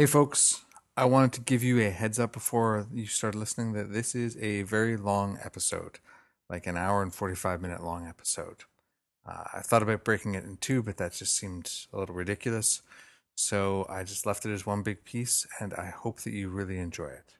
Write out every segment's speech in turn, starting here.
Hey, folks. I wanted to give you a heads up before you start listening that this is a very long episode, like an hour and 45 minute long episode. Uh, I thought about breaking it in two, but that just seemed a little ridiculous. So I just left it as one big piece, and I hope that you really enjoy it.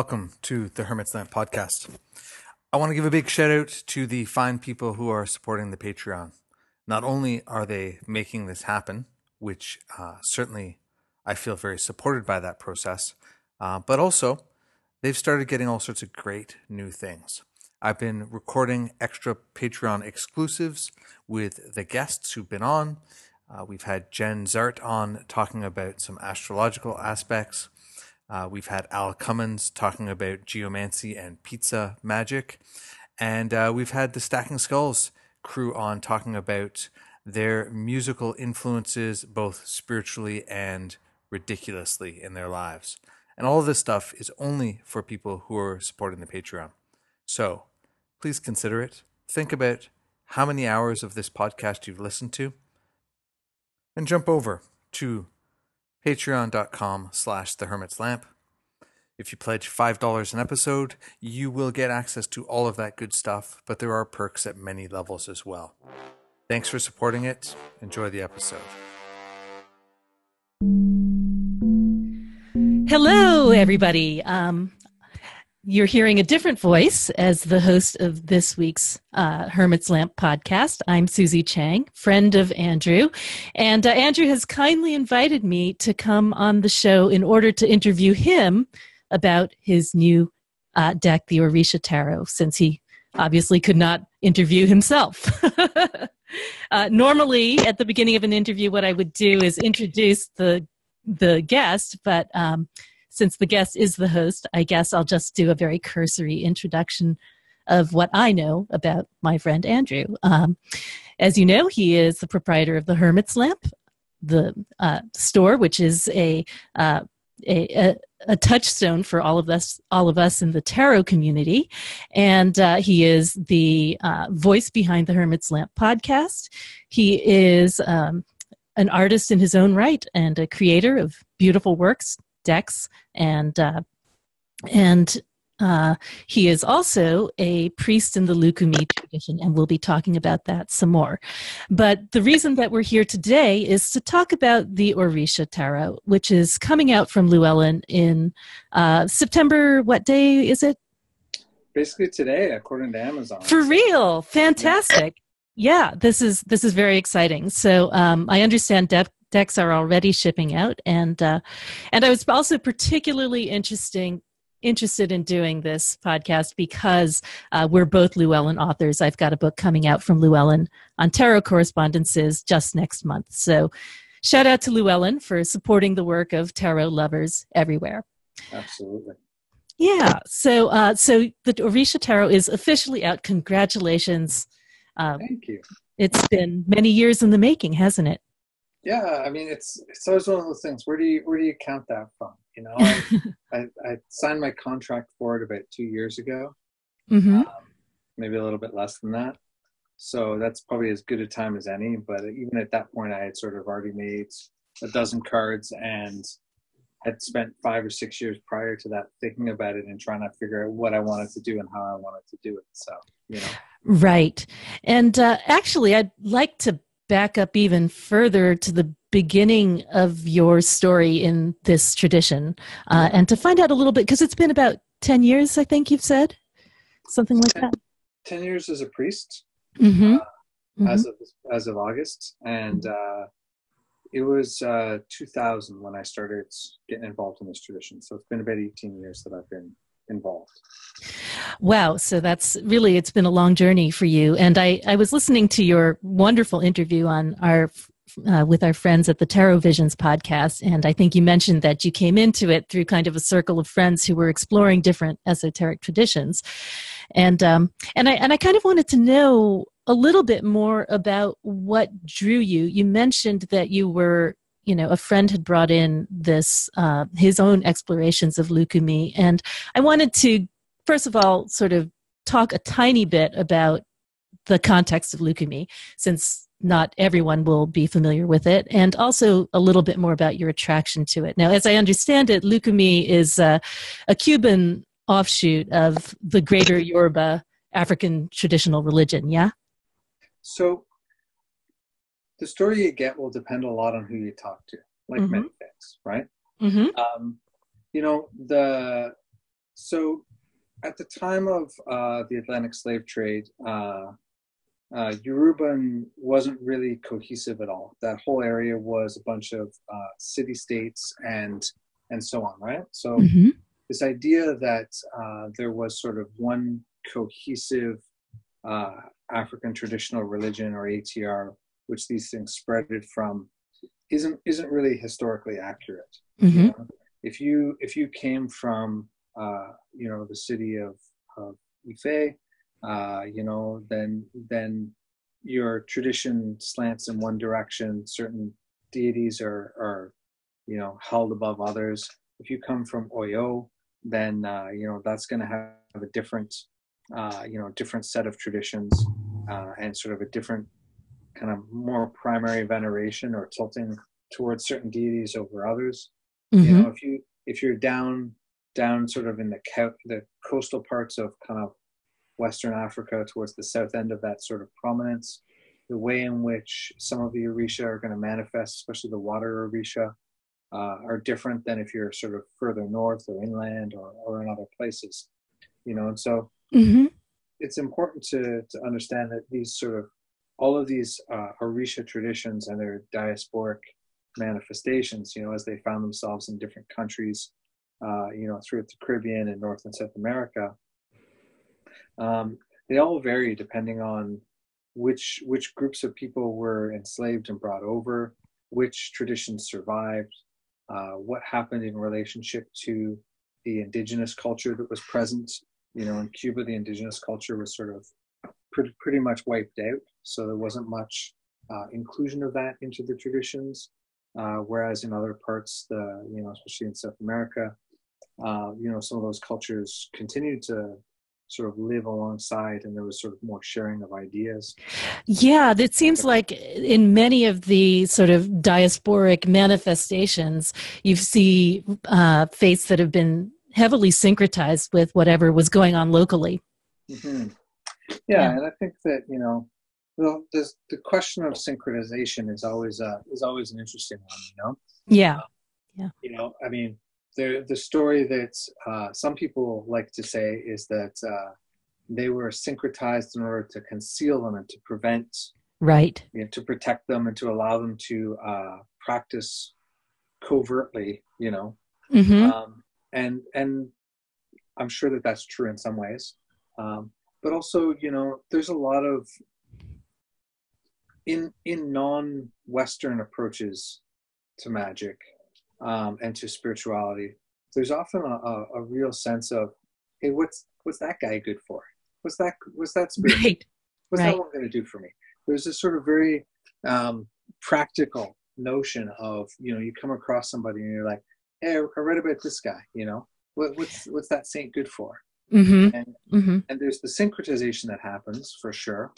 Welcome to the Hermit's Lamp podcast. I want to give a big shout out to the fine people who are supporting the Patreon. Not only are they making this happen, which uh, certainly I feel very supported by that process, uh, but also they've started getting all sorts of great new things. I've been recording extra Patreon exclusives with the guests who've been on. Uh, we've had Jen Zahrt on talking about some astrological aspects. Uh, we've had Al Cummins talking about geomancy and pizza magic. And uh, we've had the Stacking Skulls crew on talking about their musical influences, both spiritually and ridiculously in their lives. And all of this stuff is only for people who are supporting the Patreon. So please consider it. Think about how many hours of this podcast you've listened to and jump over to patreon.com slash the hermit's lamp. If you pledge $5 an episode you will get access to all of that good stuff but there are perks at many levels as well. Thanks for supporting it. Enjoy the episode. Hello everybody. Um, you're hearing a different voice as the host of this week's uh, Hermit's Lamp podcast. I'm Susie Chang, friend of Andrew. And uh, Andrew has kindly invited me to come on the show in order to interview him about his new uh, deck, the Orisha Tarot, since he obviously could not interview himself. Uh, normally, at the beginning of an interview, what I would do is introduce the the guest, but um, since the guest is the host, I guess I'll just do a very cursory introduction of what I know about my friend Andrew. Um, as you know, he is the proprietor of the Hermit's Lamp, the uh, store, which is a, uh, a, a, a touchstone for all of us, all of us in the tarot community, and uh, he is the uh, voice behind the Hermit's Lamp podcast. He is um, an artist in his own right and a creator of beautiful works decks and uh, and uh, he is also a priest in the Lukumi tradition, and we'll be talking about that some more. But the reason that we're here today is to talk about the Orisha Tarot, which is coming out from Llewellyn in uh, September. What day is it? Basically today, according to Amazon. For real, fantastic. Yeah, this is this is very exciting. So um, I understand Deb decks are already shipping out, and uh, and I was also particularly interesting interested in doing this podcast because uh, we're both Llewellyn authors. I've got a book coming out from Llewellyn on tarot correspondences just next month. So, shout out to Llewellyn for supporting the work of tarot lovers everywhere. Absolutely. Yeah. So, uh, so the Orisha Tarot is officially out. Congratulations. Um, Thank you. It's been many years in the making, hasn't it? Yeah i mean it's it's always one of those things where do you where do you count that from you know? I, I, I signed my contract for it about two years ago. Mm-hmm. um, maybe a little bit less than that. So that's probably as good a time as any but even at that point i had sort of already made a dozen cards and had spent five or six years prior to that thinking about it and trying to figure out what i wanted to do and how i wanted to do it so you know. Right. And uh, actually i'd like to back up even further to the beginning of your story in this tradition uh, and to find out a little bit because it's been about 10 years i think you've said something like 10, that 10 years as a priest mm-hmm. Uh, mm-hmm. as of as of august and uh, it was uh, 2000 when i started getting involved in this tradition so it's been about 18 years that i've been involved. Wow. So that's really, it's been a long journey for you. And I, I was listening to your wonderful interview on our uh, with our friends at the Tarot Visions podcast, and I think you mentioned that you came into it through kind of a circle of friends who were exploring different esoteric traditions, and um, and I and I kind of wanted to know a little bit more about what drew you. You mentioned that you were you know a friend had brought in this uh, his own explorations of Lukumi, and I wanted to first of all sort of talk a tiny bit about the context of Lukumi, since not everyone will be familiar with it, and also a little bit more about your attraction to it. Now, as I understand it, Lukumi is uh, a Cuban offshoot of the greater Yoruba African traditional religion, yeah? So the story you get will depend a lot on who you talk to, like mm-hmm. many things, right? Mm-hmm. Um, you know, the so at the time of uh, the Atlantic slave trade, uh, uh, Yoruban wasn't really cohesive at all. That whole area was a bunch of uh, city states and and so on, right? So mm-hmm. this idea that uh, there was sort of one cohesive uh, African traditional religion or ATR, which these things spreaded from, isn't isn't really historically accurate. Mm-hmm. You know? If you if you came from uh, you know the city of, of Ife, uh, you know, then then your tradition slants in one direction. Certain deities are are you know held above others. If you come from Oyo, then uh, you know that's going to have a different uh, you know different set of traditions uh, and sort of a different kind of more primary veneration or tilting towards certain deities over others. Mm-hmm. You know, if you if you're down down sort of in the co- the coastal parts of kind of Western Africa towards the south end of that sort of prominence, the way in which some of the Orisha are going to manifest, especially the water Orisha, uh, are different than if you're sort of further north or inland or, or in other places. You know, and so mm-hmm. it's important to, to understand that these sort of all of these uh, Orisha traditions and their diasporic manifestations, you know, as they found themselves in different countries, uh, you know, throughout the Caribbean and North and South America, um, they all vary depending on which which groups of people were enslaved and brought over, which traditions survived, uh, what happened in relationship to the indigenous culture that was present. You know, in Cuba, the indigenous culture was sort of pretty, pretty much wiped out. So there wasn't much uh, inclusion of that into the traditions. Uh, whereas in other parts, the you know, especially in South America, uh, you know, some of those cultures continued to sort of live alongside and there was sort of more sharing of ideas yeah it seems like in many of the sort of diasporic manifestations you see uh, faiths that have been heavily syncretized with whatever was going on locally mm-hmm. Yeah, yeah, and I think that you know, well, the the question of synchronization is always uh is always an interesting one. You know. Yeah. Um, yeah. You know, I mean, the the story that uh, some people like to say is that uh, they were syncretized in order to conceal them and to prevent right you know, to protect them and to allow them to uh, practice covertly you know mm-hmm. um, and and i'm sure that that's true in some ways um, but also you know there's a lot of in in non-western approaches to magic um, and to spirituality there's often a, a, a, real sense of hey what's what's that guy good for what's that what's that spirit right. what's right. that one going to do for me there's this sort of very um, practical notion of you know you come across somebody and you're like hey i read about this guy you know what, what's what's that saint good for Mm-hmm. And, mm-hmm. and there's the syncretization that happens for sure,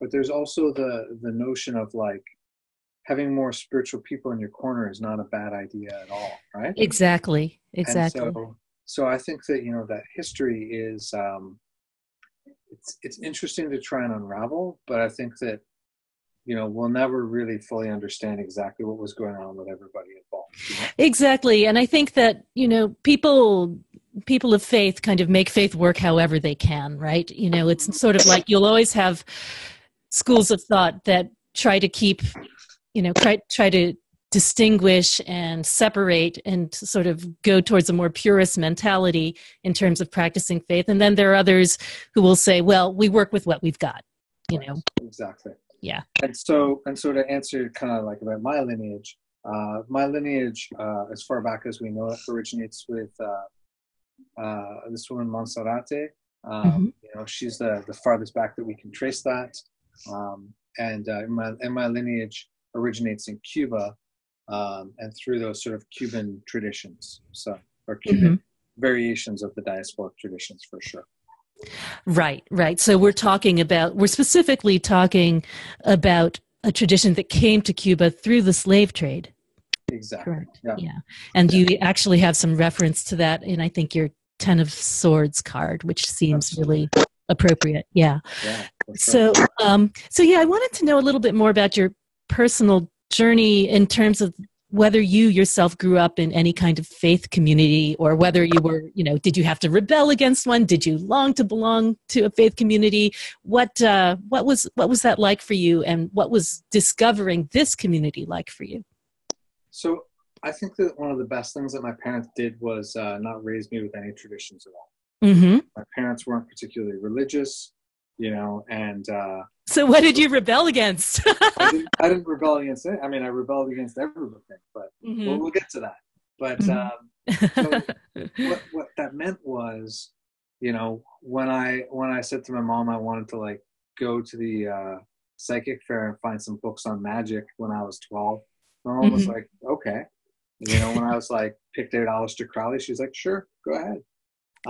but there's also the the notion of like having more spiritual people in your corner is not a bad idea at all, right? Exactly. Exactly. And so, so I think that you know that history is um, it's it's interesting to try and unravel, but I think that you know we'll never really fully understand exactly what was going on with everybody involved. You know? Exactly, and I think that you know people people of faith kind of make faith work however they can, right? You know, it's sort of like you'll always have schools of thought that try to keep, you know, try, try to distinguish and separate and sort of go towards a more purist mentality in terms of practicing faith. And then there are others who will say, well, we work with what we've got, you know. Exactly. yeah. And so and so to answer kind of like about my lineage, uh, my lineage, uh, as far back as we know it, originates with uh, uh, this woman Monserrate. Um, mm-hmm. You know, she's the the farthest back that we can trace that. Um, and uh, my and my lineage originates in Cuba, um, and through those sort of Cuban traditions, so or Cuban mm-hmm. variations of the diasporic traditions for sure. Right, right. So we're talking about we're specifically talking about a tradition that came to Cuba through the slave trade. Exactly. Correct. Yeah. yeah. And yeah. you actually have some reference to that in I think your Ten of Swords card, which seems Absolutely. really appropriate. Yeah. yeah so um so yeah, I wanted to know a little bit more about your personal journey in terms of whether you yourself grew up in any kind of faith community or whether you were you know did you have to rebel against one? Did you long to belong to a faith community? What uh, what was what was that like for you and what was discovering this community like for you? So i think that one of the best things that my parents did was uh, not raise me with any traditions at all. Mm-hmm. my parents weren't particularly religious you know and uh, so what did you rebel against? I, didn't, I, didn't, rebel against it. I mean, I rebelled against everything, but mm-hmm. we'll, we'll, get to that. But mm-hmm. um, so what, what that meant was, you know, when I when I said to my mom I wanted to like go to the uh, psychic fair and find some books on magic when I was twelve, my mom mm-hmm. was like, okay. You know, when I was like picked out Aleister Crowley, she's like, sure, go ahead.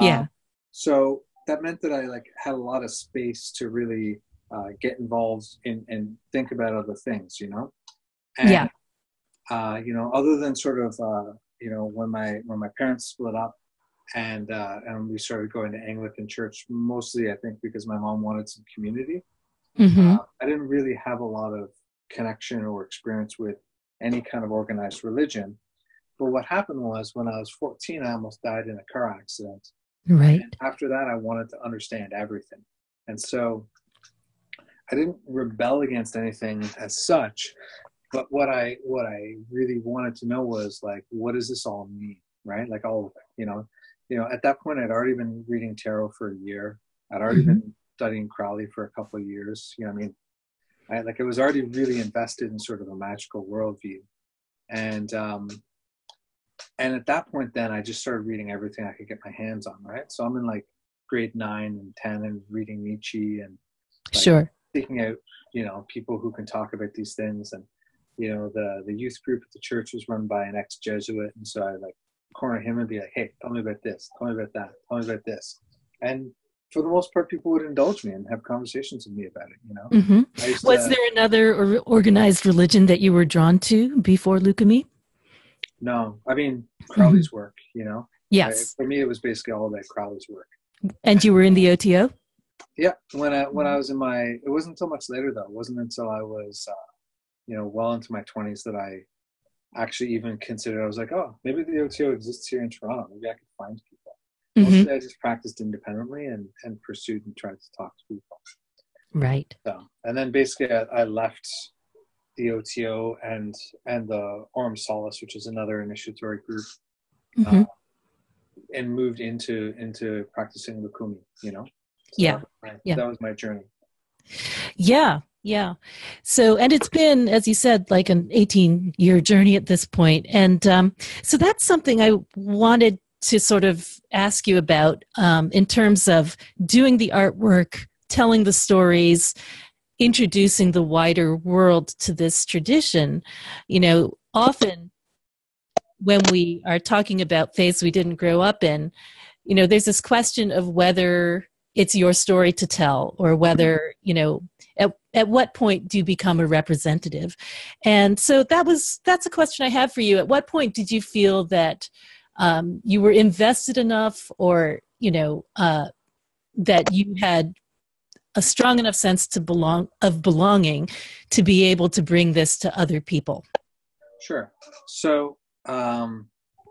Yeah. Um, so that meant that I like had a lot of space to really uh, get involved in, and think about other things, you know? And, yeah. Uh, you know, other than sort of, uh, you know, when my, when my parents split up and, uh, and we started going to Anglican church, mostly I think because my mom wanted some community. Mm-hmm. Uh, I didn't really have a lot of connection or experience with any kind of organized religion. But what happened was when I was 14, I almost died in a car accident. Right. And after that, I wanted to understand everything. And so I didn't rebel against anything as such, but what I what I really wanted to know was like, what does this all mean, right? Like all of it, you know. You know, at that point, I'd already been reading tarot for a year. I'd already mm-hmm. been studying Crowley for a couple of years. You know, I mean, I like I was already really invested in sort of a magical worldview, and um, and at that point, then I just started reading everything I could get my hands on. Right, so I'm in like grade nine and ten and reading Nietzsche and like, sure. seeking out you know people who can talk about these things. And you know the the youth group at the church was run by an ex Jesuit and so I like corner him and be like hey tell me about this. Tell me about that. Tell me about this. And for the most part people would indulge me and have conversations with me about it you know? Mm-hmm. was to, there another organized religion that you were drawn to before Lukumi no I mean Crowley's mm-hmm. work you know yes I, for me it was basically all about Crowley's work and you were in the OTO yeah, when I when I was in my, it wasn't until much later though. It wasn't until I was, uh, you know, well into my twenties that I actually even considered. I was like, oh, maybe the OTO exists here in Toronto. Maybe I could find people. Mm-hmm. Mostly, I just practiced independently and and pursued and tried to talk to people. Right. So, and then basically, I, I left the OTO and and the Aurum Solis, which is another initiatory group, mm-hmm. uh, and moved into into practicing Lukumi. You know yeah. yeah. That was my journey. Yeah. Yeah. So, and it's been, as you said, like an 18 year journey at this point. And um, so that's something I wanted to sort of ask you about um, in terms of doing the artwork, telling the stories, introducing the wider world to this tradition. You know, often when we are talking about faiths we didn't grow up in, you know, there's this question of whether it's your story to tell or whether you know at, at what point do you become a representative and so that was that's a question i have for you at what point did you feel that um, you were invested enough or you know uh, that you had a strong enough sense to belong of belonging to be able to bring this to other people sure so um,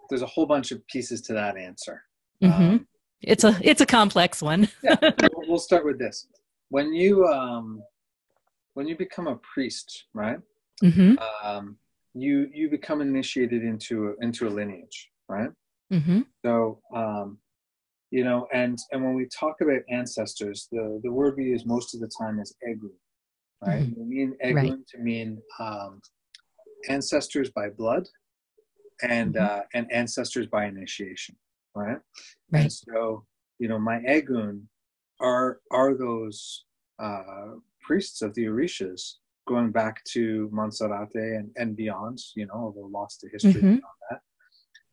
there's a whole bunch of pieces to that answer mm-hmm. um, it's a it's a complex one. yeah, we'll, we'll start with this. When you um, when you become a priest, right? Mm-hmm. Um, you you become initiated into into a lineage, right? Mm-hmm. So um, you know, and and when we talk about ancestors, the the word we use most of the time is Egun, right? Mm-hmm. We mean Egun right. to mean um, ancestors by blood and mm-hmm. uh, and ancestors by initiation, right? Right. And so you know, my Egun are are those uh, priests of the Orishas going back to Monserrate and, and beyond, you know, although lost to history mm-hmm. beyond that.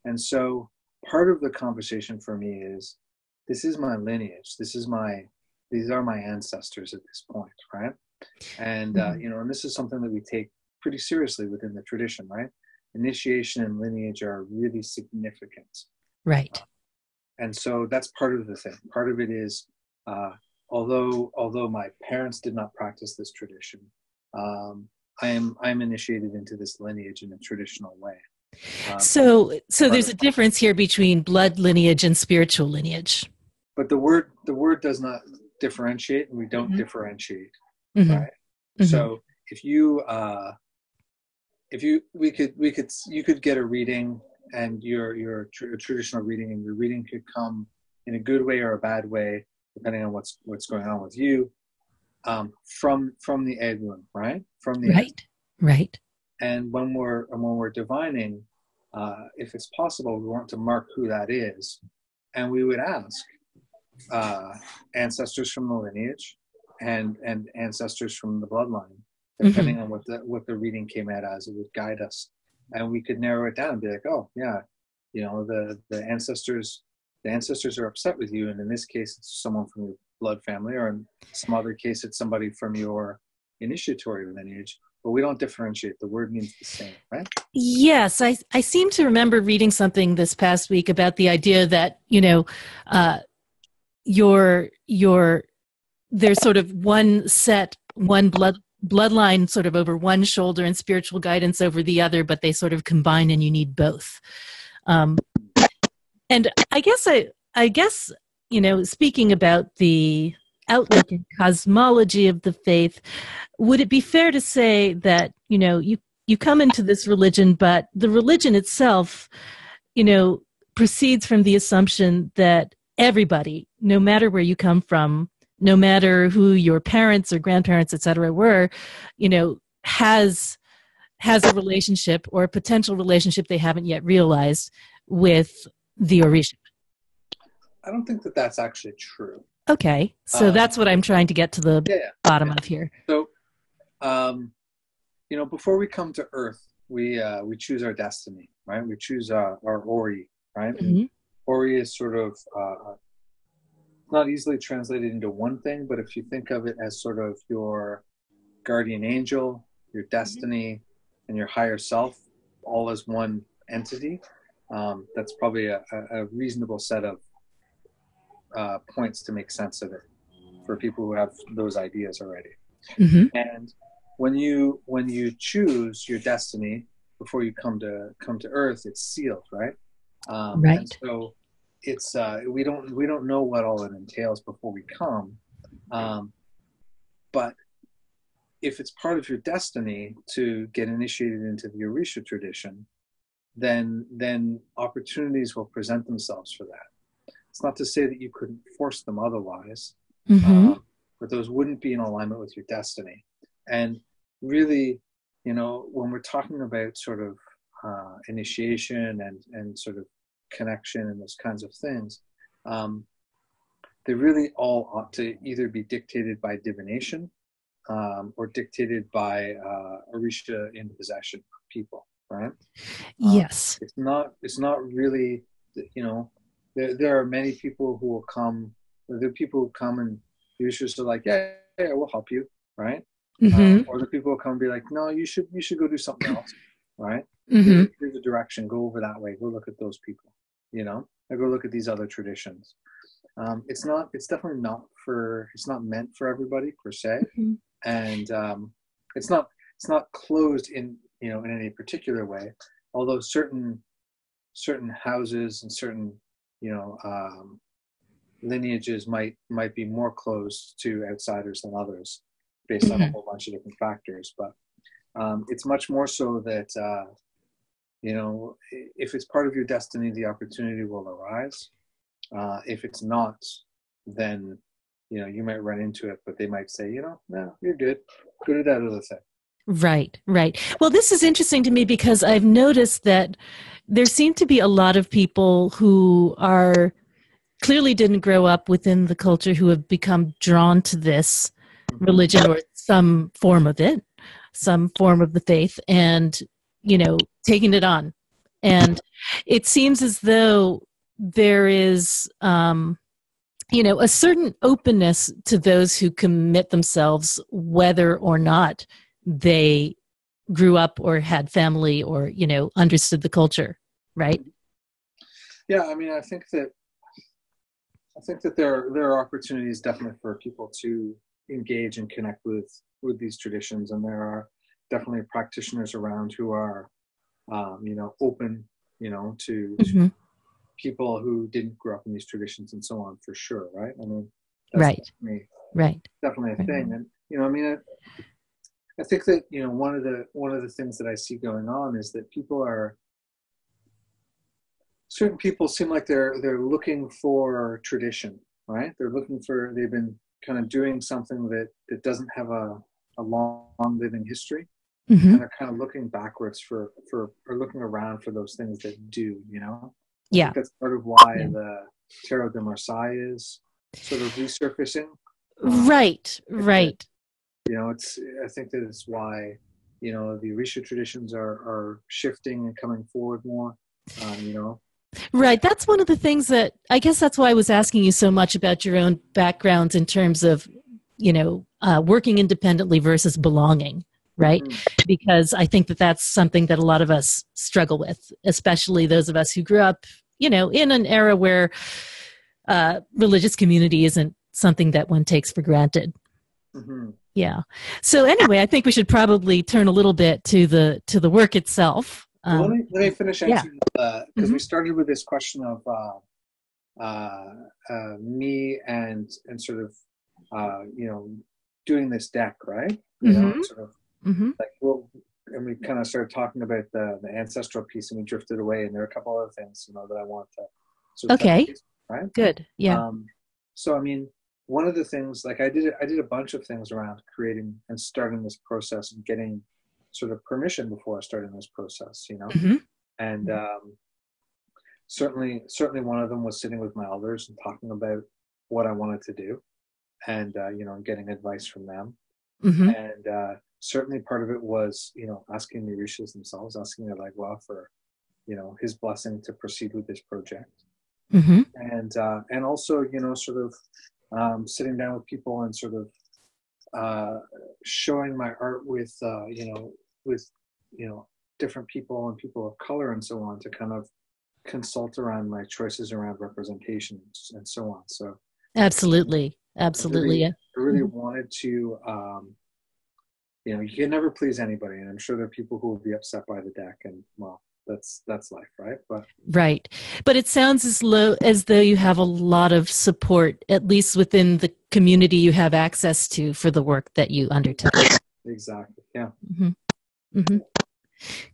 And so part of the conversation for me is this is my lineage. This is my these are my ancestors at this point, right? And uh, mm-hmm. you know, and this is something that we take pretty seriously within the tradition, right? Initiation and lineage are really significant, right? Uh, and so that's part of the thing. Part of it is, uh, although although my parents did not practice this tradition, um, I am I am initiated into this lineage in a traditional way. Um, so so there's a difference here between blood lineage and spiritual lineage. But the word the word does not differentiate, and we don't mm-hmm. differentiate, mm-hmm. right? Mm-hmm. So if you uh, if you we could we could you could get a reading and your your tr- traditional reading and your reading could come in a good way or a bad way depending on what's what's going on with you um, from from the Egun, right? From the right, right. And when we're and when we're divining, uh, if it's possible, we want to mark who that is, and we would ask uh, ancestors from the lineage and and ancestors from the bloodline, depending mm-hmm. on what the what the reading came out as. It would guide us, and we could narrow it down and be like, oh yeah, you know the the ancestors the ancestors are upset with you, and in this case, it's someone from your blood family, or in some other case, it's somebody from your initiatory lineage. But we don't differentiate. The word means the same, right? Yes, I I seem to remember reading something this past week about the idea that you know, uh, your your there's sort of one set, one blood bloodline sort of over one shoulder and spiritual guidance over the other, but they sort of combine, and you need both. Um, and I guess I I guess you know, speaking about the outlook and cosmology of the faith, would it be fair to say that, you know, you, you come into this religion, but the religion itself, you know, proceeds from the assumption that everybody, no matter where you come from, no matter who your parents or grandparents, et cetera, were, you know, has has a relationship or a potential relationship they haven't yet realized with the Orisha. I don't think that that's actually true. Okay, so um, that's what I'm trying to get to the yeah, bottom yeah. of here. So, um, you know, before we come to Earth, we uh, we choose our destiny, right? We choose uh, our Ori, right? Mm-hmm. Ori is sort of uh, not easily translated into one thing, but if you think of it as sort of your guardian angel, your mm-hmm. destiny, mm-hmm. and your higher self, all as one entity, um, that's probably a, a reasonable set of uh, points to make sense of it for people who have those ideas already. Mm-hmm. And when you when you choose your destiny before you come to come to Earth, it's sealed, right? Um, right. And so it's uh, we don't we don't know what all it entails before we come, um, but if it's part of your destiny to get initiated into the Orisha tradition, then then opportunities will present themselves for that. It's not to say that you couldn't force them otherwise, mm-hmm. uh, but those wouldn't be in alignment with your destiny. And really, you know, when we're talking about sort of uh, initiation and and sort of connection and those kinds of things, um, they really all ought to either be dictated by divination um, or dictated by uh, Orisha in possession of people, right? Yes. Um, it's not. It's not really. You know, there, there are many people who will come. There are people who come and should say like, yeah, yeah, we'll help you, right? Mm-hmm. Um, or the people will come and be like, no, you should you should go do something else, right? Mm-hmm. Here's the direction. Go over that way. Go look at those people, you know. I go look at these other traditions. Um, it's not. It's definitely not for. It's not meant for everybody per se, mm-hmm. and um, it's not. It's not closed in you know in any particular way. Although certain certain houses and certain you know um, lineages might might be more closed to outsiders than others based mm-hmm. on a mm-hmm. whole bunch of different factors but um, it's much more so that uh, you know if it's part of your destiny the opportunity will arise uh, if it's not then you know you might run into it but they might say you know no you're good good at that other thing Right, right. Well, this is interesting to me because I've noticed that there seem to be a lot of people who are clearly didn't grow up within the culture who have become drawn to this mm-hmm. religion or some form of it, some form of the faith, and, you know, taking it on. And it seems as though there is, um, you know, a certain openness to those who commit themselves, whether or not they grew up or had family or you know understood the culture right yeah i mean i think that i think that there there are opportunities definitely for people to engage and connect with with these traditions and there are definitely practitioners around who are um, you know open you know to, mm-hmm. to, people who didn't grow up in these traditions and so on for sure right i mean right definitely, right definitely a right. thing and you know i mean it, I think that you know one of the one of the things that I see going on is that people are certain people seem like they're they're looking for tradition, right? They're looking for they've been kind of doing something that that doesn't have a a long, long living history, mm-hmm. and they're kind of looking backwards for for or looking around for those things that do, you know. Yeah, that's part of why yeah. the Tarot de Marseille is sort of resurfacing. Right, um, right you know it's i think that it's why you know the orisha traditions are are shifting and coming forward more um, you know right that's one of the things that i guess that's why i was asking you so much about your own backgrounds in terms of you know uh, working independently versus belonging right mm-hmm. because i think that that's something that a lot of us struggle with especially those of us who grew up you know in an era where uh, religious community isn't something that one takes for granted mm-hmm yeah so anyway i think we should probably turn a little bit to the to the work itself um, let, me, let me finish answering because yeah. mm-hmm. we started with this question of uh, uh, uh, me and and sort of uh, you know doing this deck right you mm-hmm. know sort of mm-hmm. like well and we kind of started talking about the the ancestral piece and we drifted away and there are a couple other things you know that i want to sort of okay right good yeah um, so i mean one of the things like i did i did a bunch of things around creating and starting this process and getting sort of permission before starting this process you know mm-hmm. and mm-hmm. um, certainly certainly one of them was sitting with my elders and talking about what i wanted to do and uh, you know getting advice from them mm-hmm. and uh, certainly part of it was you know asking the orishas themselves asking the Elegua for you know his blessing to proceed with this project mm-hmm. and uh, and also you know sort of um, sitting down with people and sort of uh, showing my art with uh, you know with you know different people and people of color and so on to kind of consult around my choices around representations and so on so absolutely absolutely i really, I really mm-hmm. wanted to um, you know you can never please anybody and i'm sure there are people who will be upset by the deck and well that's that's life right but right but it sounds as low as though you have a lot of support at least within the community you have access to for the work that you undertake exactly yeah mm-hmm. Mm-hmm.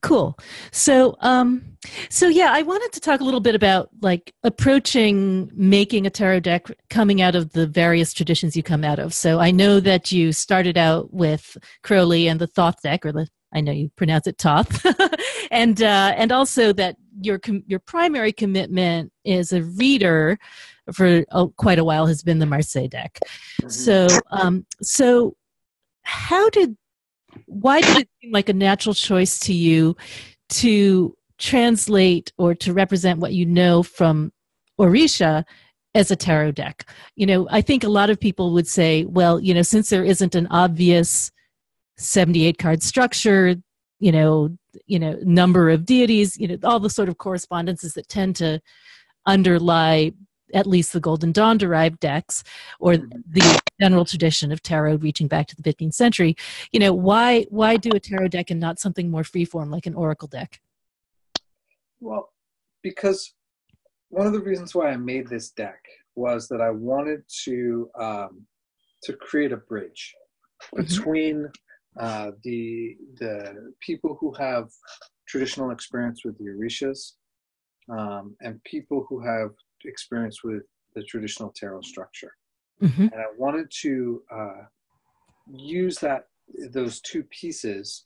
Cool so um so yeah i wanted to talk a little bit about like approaching making a tarot deck coming out of the various traditions you come out of so i know that you started out with crowley and the thoth deck or the I know you pronounce it Toth, and uh, and also that your com- your primary commitment is a reader for oh, quite a while has been the Marseille deck. Mm-hmm. So um, so how did why did it seem like a natural choice to you to translate or to represent what you know from Orisha as a tarot deck? You know, I think a lot of people would say, well, you know, since there isn't an obvious 78 card structure you know you know number of deities you know all the sort of correspondences that tend to underlie at least the golden dawn derived decks or the general tradition of tarot reaching back to the 15th century you know why why do a tarot deck and not something more freeform like an oracle deck well because one of the reasons why i made this deck was that i wanted to um, to create a bridge mm-hmm. between uh, the the people who have traditional experience with the orishas um, and people who have experience with the traditional tarot structure mm-hmm. and I wanted to uh, use that those two pieces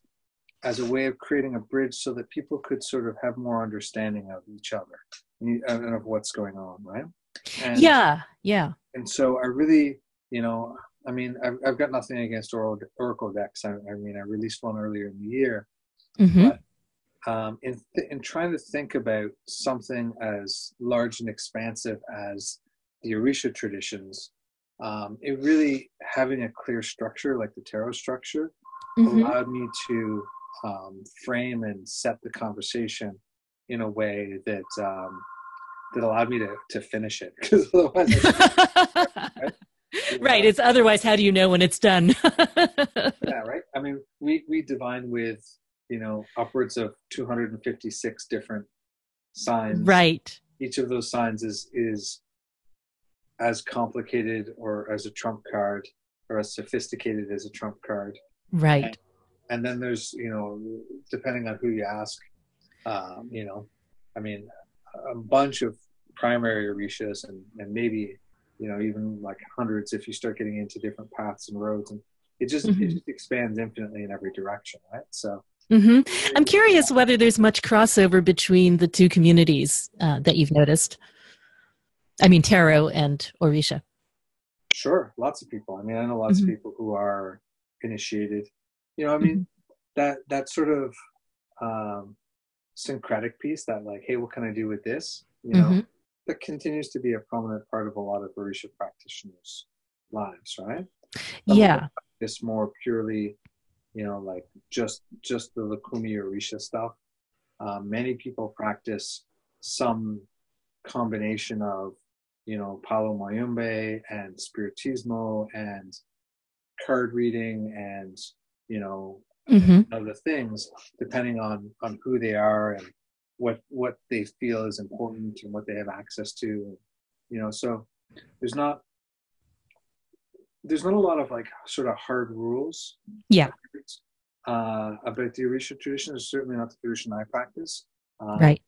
as a way of creating a bridge so that people could sort of have more understanding of each other and of what's going on, right? And, yeah, yeah. And so I really, you know, I mean, I've, I've got nothing against Oracle decks. I, I, mean, I released one earlier in the year, mm-hmm. but um, in, th- in trying to think about something as large and expansive as the Orisha traditions, um, it really having a clear structure like the tarot structure mm-hmm. allowed me to um, frame and set the conversation in a way that um, that allowed me to to finish it because otherwise. right? right. It's otherwise, how do you know when it's done? yeah. Right. I mean, we we divine with you know upwards of 256 different signs. Right. Each of those signs is is as complicated or as a trump card or as sophisticated as a trump card. Right. And, and then there's you know depending on who you ask um, you know i mean a bunch of primary orishas and and maybe you know even like hundreds if you start getting into different paths and roads. And it just mm-hmm. it just expands infinitely in every direction right? So Mm-hmm. I'm curious whether there's much crossover between the two communities uh, that you've noticed. I mean, tarot and Orisha. Sure, lots of people. I mean, I know lots mm-hmm. of people who are initiated. You know, I mean, mm-hmm. that that sort of um, syncretic piece, that like, hey, what can I do with this? You know, mm-hmm. that continues to be a prominent part of a lot of Orisha practitioners' lives, right? Some yeah. This more purely you know, like just just the Lukumi Orisha stuff. Um, many people practice some combination of, you know, Palo Mayombe and Spiritismo and card reading and, you know, mm-hmm. other things, depending on on who they are and what what they feel is important and what they have access to. You know, so there's not there's not a lot of like sort of hard rules. Yeah. Uh, about the Orisha tradition is certainly not the tradition I practice. Um, right.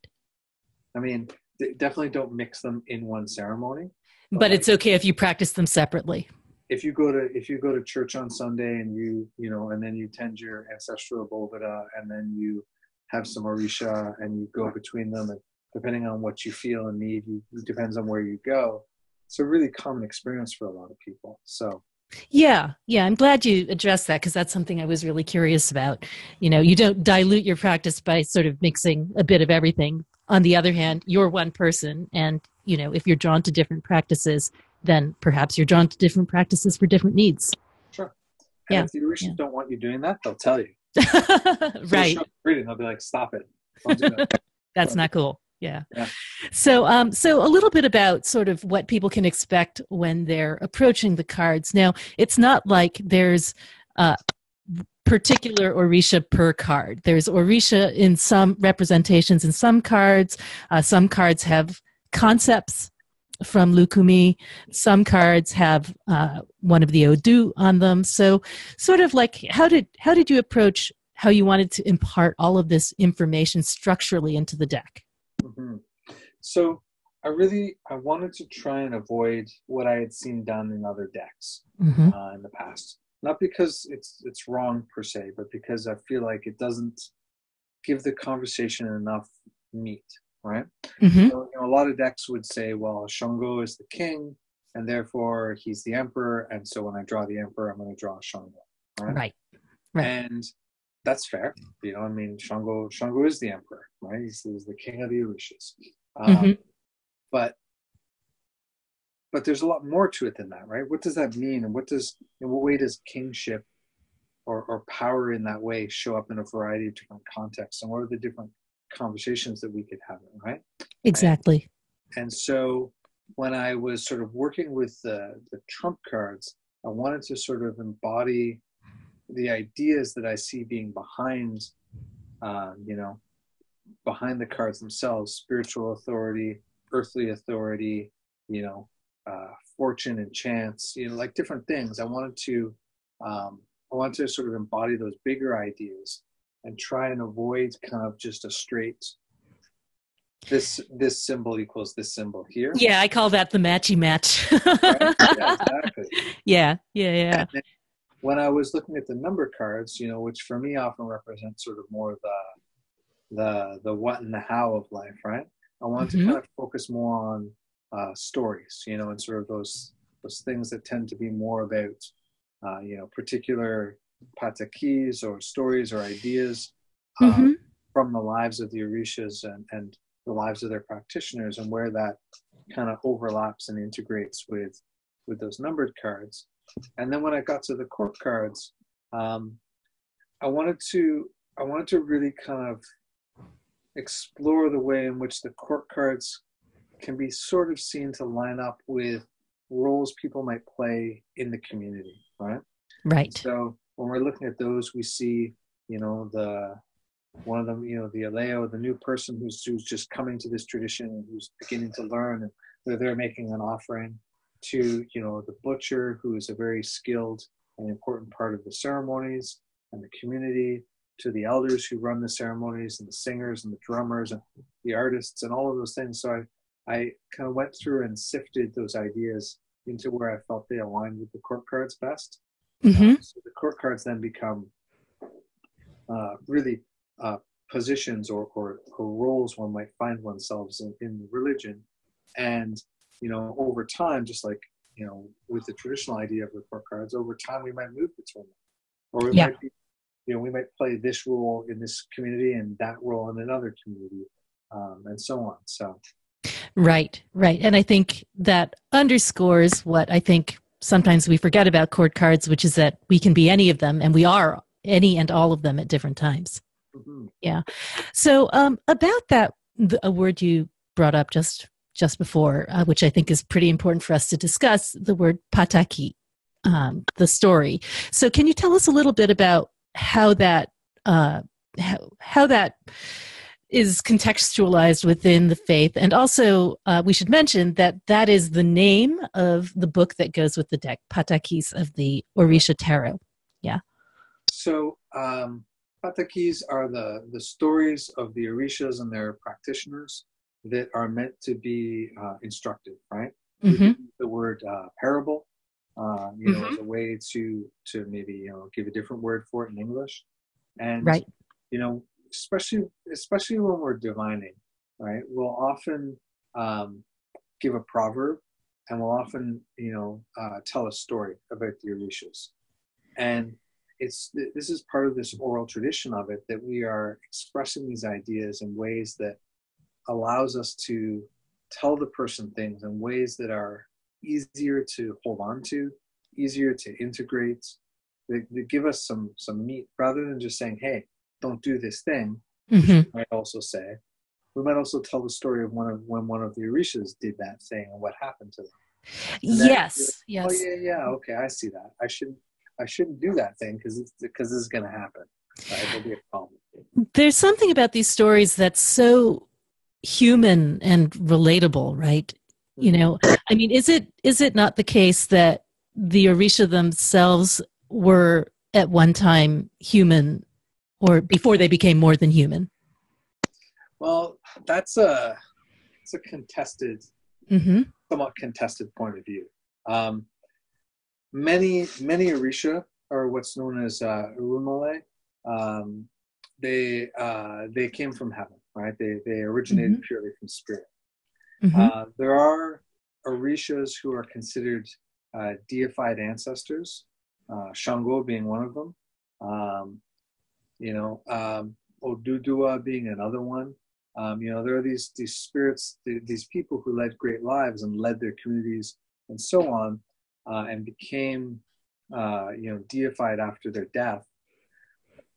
I mean, definitely don't mix them in one ceremony. But, but it's okay if you practice them separately. If you go to if you go to church on Sunday and you you know and then you tend your ancestral Boveda and then you have some Orisha and you go between them and depending on what you feel and need, you, it depends on where you go it's a really common experience for a lot of people. So yeah, yeah, I'm glad you addressed that because that's something I was really curious about. You know, you don't dilute your practice by sort of mixing a bit of everything. On the other hand, you're one person, and you know, if you're drawn to different practices, then perhaps you're drawn to different practices for different needs. Sure. And yeah. if the Orishas yeah. don't want you doing that, they'll tell you. right. Reading, they'll be like, "Stop it." That. that's not cool yeah. yeah. So, um, so a little bit about sort of what people can expect when they're approaching the cards. Now, it's not like there's a particular Orisha per card. There's Orisha in some representations in some cards. Uh, some cards have concepts from Lukumi. Some cards have uh, one of the Odu on them. So, sort of like, how did how did you approach how you wanted to impart all of this information structurally into the deck? Mm-hmm. So I really I wanted to try and avoid what I had seen done in other decks mm-hmm. uh, in the past. Not because it's it's wrong per se, but because I feel like it doesn't give the conversation enough meat. Right. Mm-hmm. So, you know, a lot of decks would say, "Well, Shango is the king, and therefore he's the emperor, and so when I draw the emperor, I'm going to draw Shango." Right. Right. right. And that's fair. You know, I mean, Shango Shango is the emperor, right? He's, he's the king of the Orishas. Um, mm-hmm. But but there's a lot more to it than that, right? What does that mean, and what does in what way does kingship or, or power in that way show up in a variety of different contexts, and what are the different conversations that we could have, right? Exactly. And, and so when I was sort of working with the, the trump cards, I wanted to sort of embody the ideas that I see being behind, uh, you know, behind the cards themselves, spiritual authority, earthly authority, you know, uh, fortune and chance, you know, like different things. I wanted to, um, I wanted to sort of embody those bigger ideas and try and avoid kind of just a straight this this symbol equals this symbol here. Yeah, I call that the matchy match. right? Yeah, exactly. Yeah, yeah, yeah. When I was looking at the number cards, you know, which for me often represent sort of more the the the what and the how of life, right? I wanted mm-hmm. to kind of focus more on uh, stories, you know, and sort of those those things that tend to be more about, uh, you know, particular patakis or stories or ideas uh, mm-hmm. from the lives of the Orishas and, and the lives of their practitioners and where that kind of overlaps and integrates with with those numbered cards. And then when I got to the court cards, um, I wanted to I wanted to really kind of explore the way in which the court cards can be sort of seen to line up with roles people might play in the community, right? Right. So when we're looking at those, we see, you know, the one of them, you know, the Aleyo, the new person who's who's just coming to this tradition, and who's beginning to learn, and they're there making an offering to, you know, the butcher, who is a very skilled and important part of the ceremonies and the community, to the elders who run the ceremonies, and the singers and the drummers and the artists and all of those things. So I I kind of went through and sifted those ideas into where I felt they aligned with the court cards best. Mm-hmm. so the court cards then become uh, really uh, positions or, or, or, roles one might find oneself in, in religion. And, you know, over time, just like, you know, with the traditional idea of report cards, over time we might move between them. Or we yeah. might be, you know, we might play this role in this community and that role in another community, um, and so on. So, Right, right. And I think that underscores what I think sometimes we forget about court cards, which is that we can be any of them and we are any and all of them at different times. Mm-hmm. Yeah. So um, about that, the, a word you brought up just just before, uh, which I think is pretty important for us to discuss, the word pataki, um, the story. So can you tell us a little bit about how that uh, how, how that is contextualized within the faith. And also, uh, we should mention that that is the name of the book that goes with the deck, Patakis of the Orisha Tarot. Yeah. So, um, Patakis are the, the stories of the Orishas and their practitioners that are meant to be uh, instructive, right? Mm-hmm. The word uh, parable, uh, you know, mm-hmm. as a way to to maybe you know give a different word for it in English, and right. you know especially especially when we're divining, right? We'll often um, give a proverb, and we'll often you know uh, tell a story about the Orishas, and it's this is part of this oral tradition of it that we are expressing these ideas in ways that allows us to tell the person things in ways that are easier to hold on to, easier to integrate. They, they give us some some meat rather than just saying, "Hey, don't do this thing, mm-hmm. might also say. We might also tell the story of one of when one of the Orishas did that thing and what happened to them. yes, like, yes. Oh yeah, yeah. Okay, I see that. I shouldn't. I shouldn't do that thing because because this is going to happen. Right? Be a problem. There's something about these stories that's so human and relatable, right? You mm-hmm. know, I mean, is it is it not the case that the Orisha themselves were at one time human or before they became more than human? Well, that's a it's a contested, mm-hmm. somewhat contested point of view. Um, many many Orisha are what's known as uh, Irumale. Um, they uh, they came from heaven, right? They they originated mm-hmm. purely from spirit. Mm-hmm. Uh, there are Orishas who are considered uh, deified ancestors, uh, Shango being one of them. Um, you know, um, Oduduwa being another one. Um, you know, there are these these spirits, these people who led great lives and led their communities and so on, uh, and became, uh, you know, deified after their death.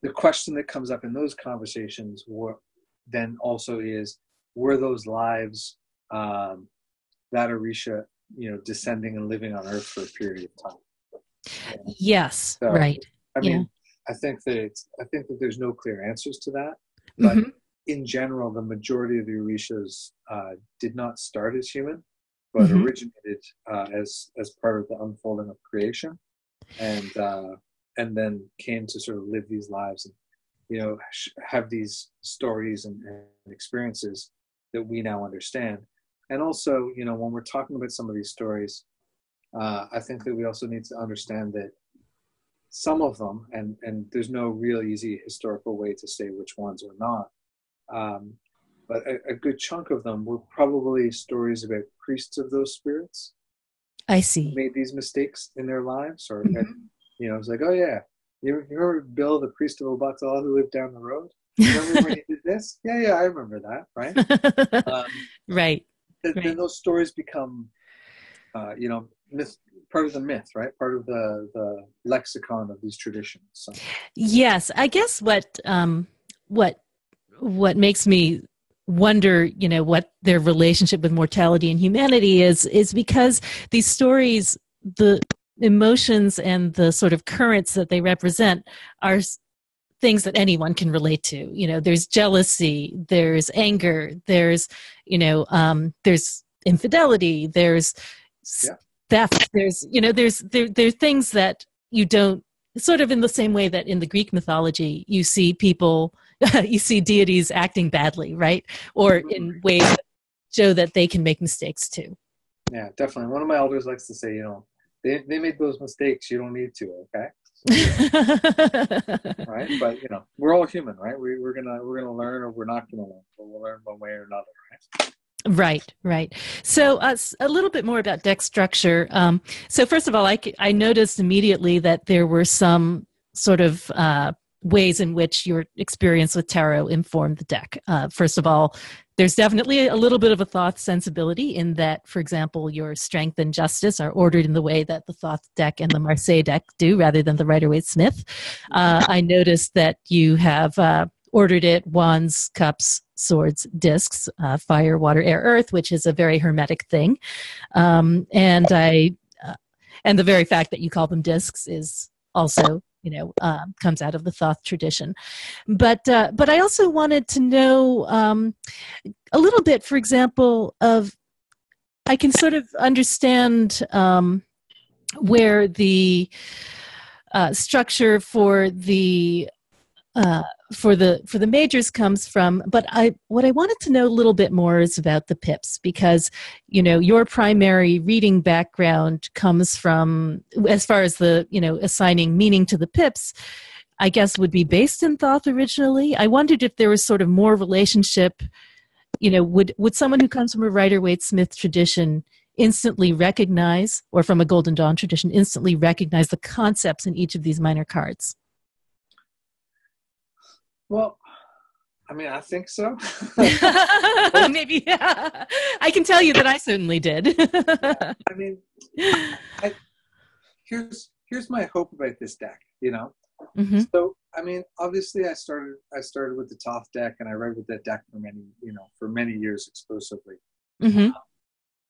The question that comes up in those conversations were, then also is, were those lives um, that Orisha, you know, descending and living on Earth for a period of time? Yes, so, right. I mean, I think that it's, I think that there's no clear answers to that, but mm-hmm. in general, the majority of the Orishas uh, did not start as human, but mm-hmm. originated uh, as as part of the unfolding of creation, and uh, and then came to sort of live these lives and you know have these stories and, and experiences that we now understand. And also, you know, when we're talking about some of these stories, uh, I think that we also need to understand that some of them, and and there's no real easy historical way to say which ones are not, um, but a, a, good chunk of them were probably stories about priests of those spirits. I see. Made these mistakes in their lives, or mm-hmm. you know, it's like, oh yeah, you, remember Bill, the priest of Obatala who lived down the road? Remember when he did this? Yeah, yeah, I remember that. Right. um, right. Then, right. then those stories become, uh, you know, myth part of the myth, right? Part of the the lexicon of these traditions. So. Yes, I guess what um, what what makes me wonder you know what their relationship with mortality and humanity is is because these stories the emotions and the sort of currents that they represent are things that anyone can relate to. You know there's jealousy there's anger there's you know um there's infidelity there's yeah. theft there's you know there's there there are things that you don't sort of in the same way that in the greek mythology you see people you see deities acting badly right? Or in ways that show that they can make mistakes too. Yeah definitely. One of my elders likes to say you know they, they made those mistakes you don't need to okay right but you know we're all human right we, we're gonna we're gonna learn or we're not gonna learn but we'll learn one way or another right Right, right. So, uh, a little bit more about deck structure. Um, so, first of all, I, I noticed immediately that there were some sort of uh, ways in which your experience with tarot informed the deck. Uh, first of all, there's definitely a little bit of a Thoth sensibility in that, for example, your strength and justice are ordered in the way that the Thoth deck and the Marseille deck do, rather than the Rider Waite Smith. Uh, I noticed that you have uh, ordered it wands, cups, swords, discs, uh, fire, water, air, earth, which is a very hermetic thing. Um, and I, uh, and the very fact that you call them discs is also you know uh, comes out of the Thoth tradition. But uh, but I also wanted to know um, a little bit, for example, of I can sort of understand um, where the uh, structure for the uh, for the for the majors comes from but i what i wanted to know a little bit more is about the pips because you know your primary reading background comes from as far as the you know assigning meaning to the pips i guess would be based in Thoth originally. I wondered if there was sort of more relationship you know would would someone who comes from a rider waite smith tradition instantly recognize or from a golden dawn tradition instantly recognize the concepts in each of these minor cards well, I mean, I think so. Maybe. Yeah. I can tell you that I certainly did. I mean, I, here's here's my hope about this deck. You know, mm-hmm. so I mean, obviously, I started I started with the Thoth deck, and I read with that deck for many you know for many years exclusively. Mm-hmm. Uh,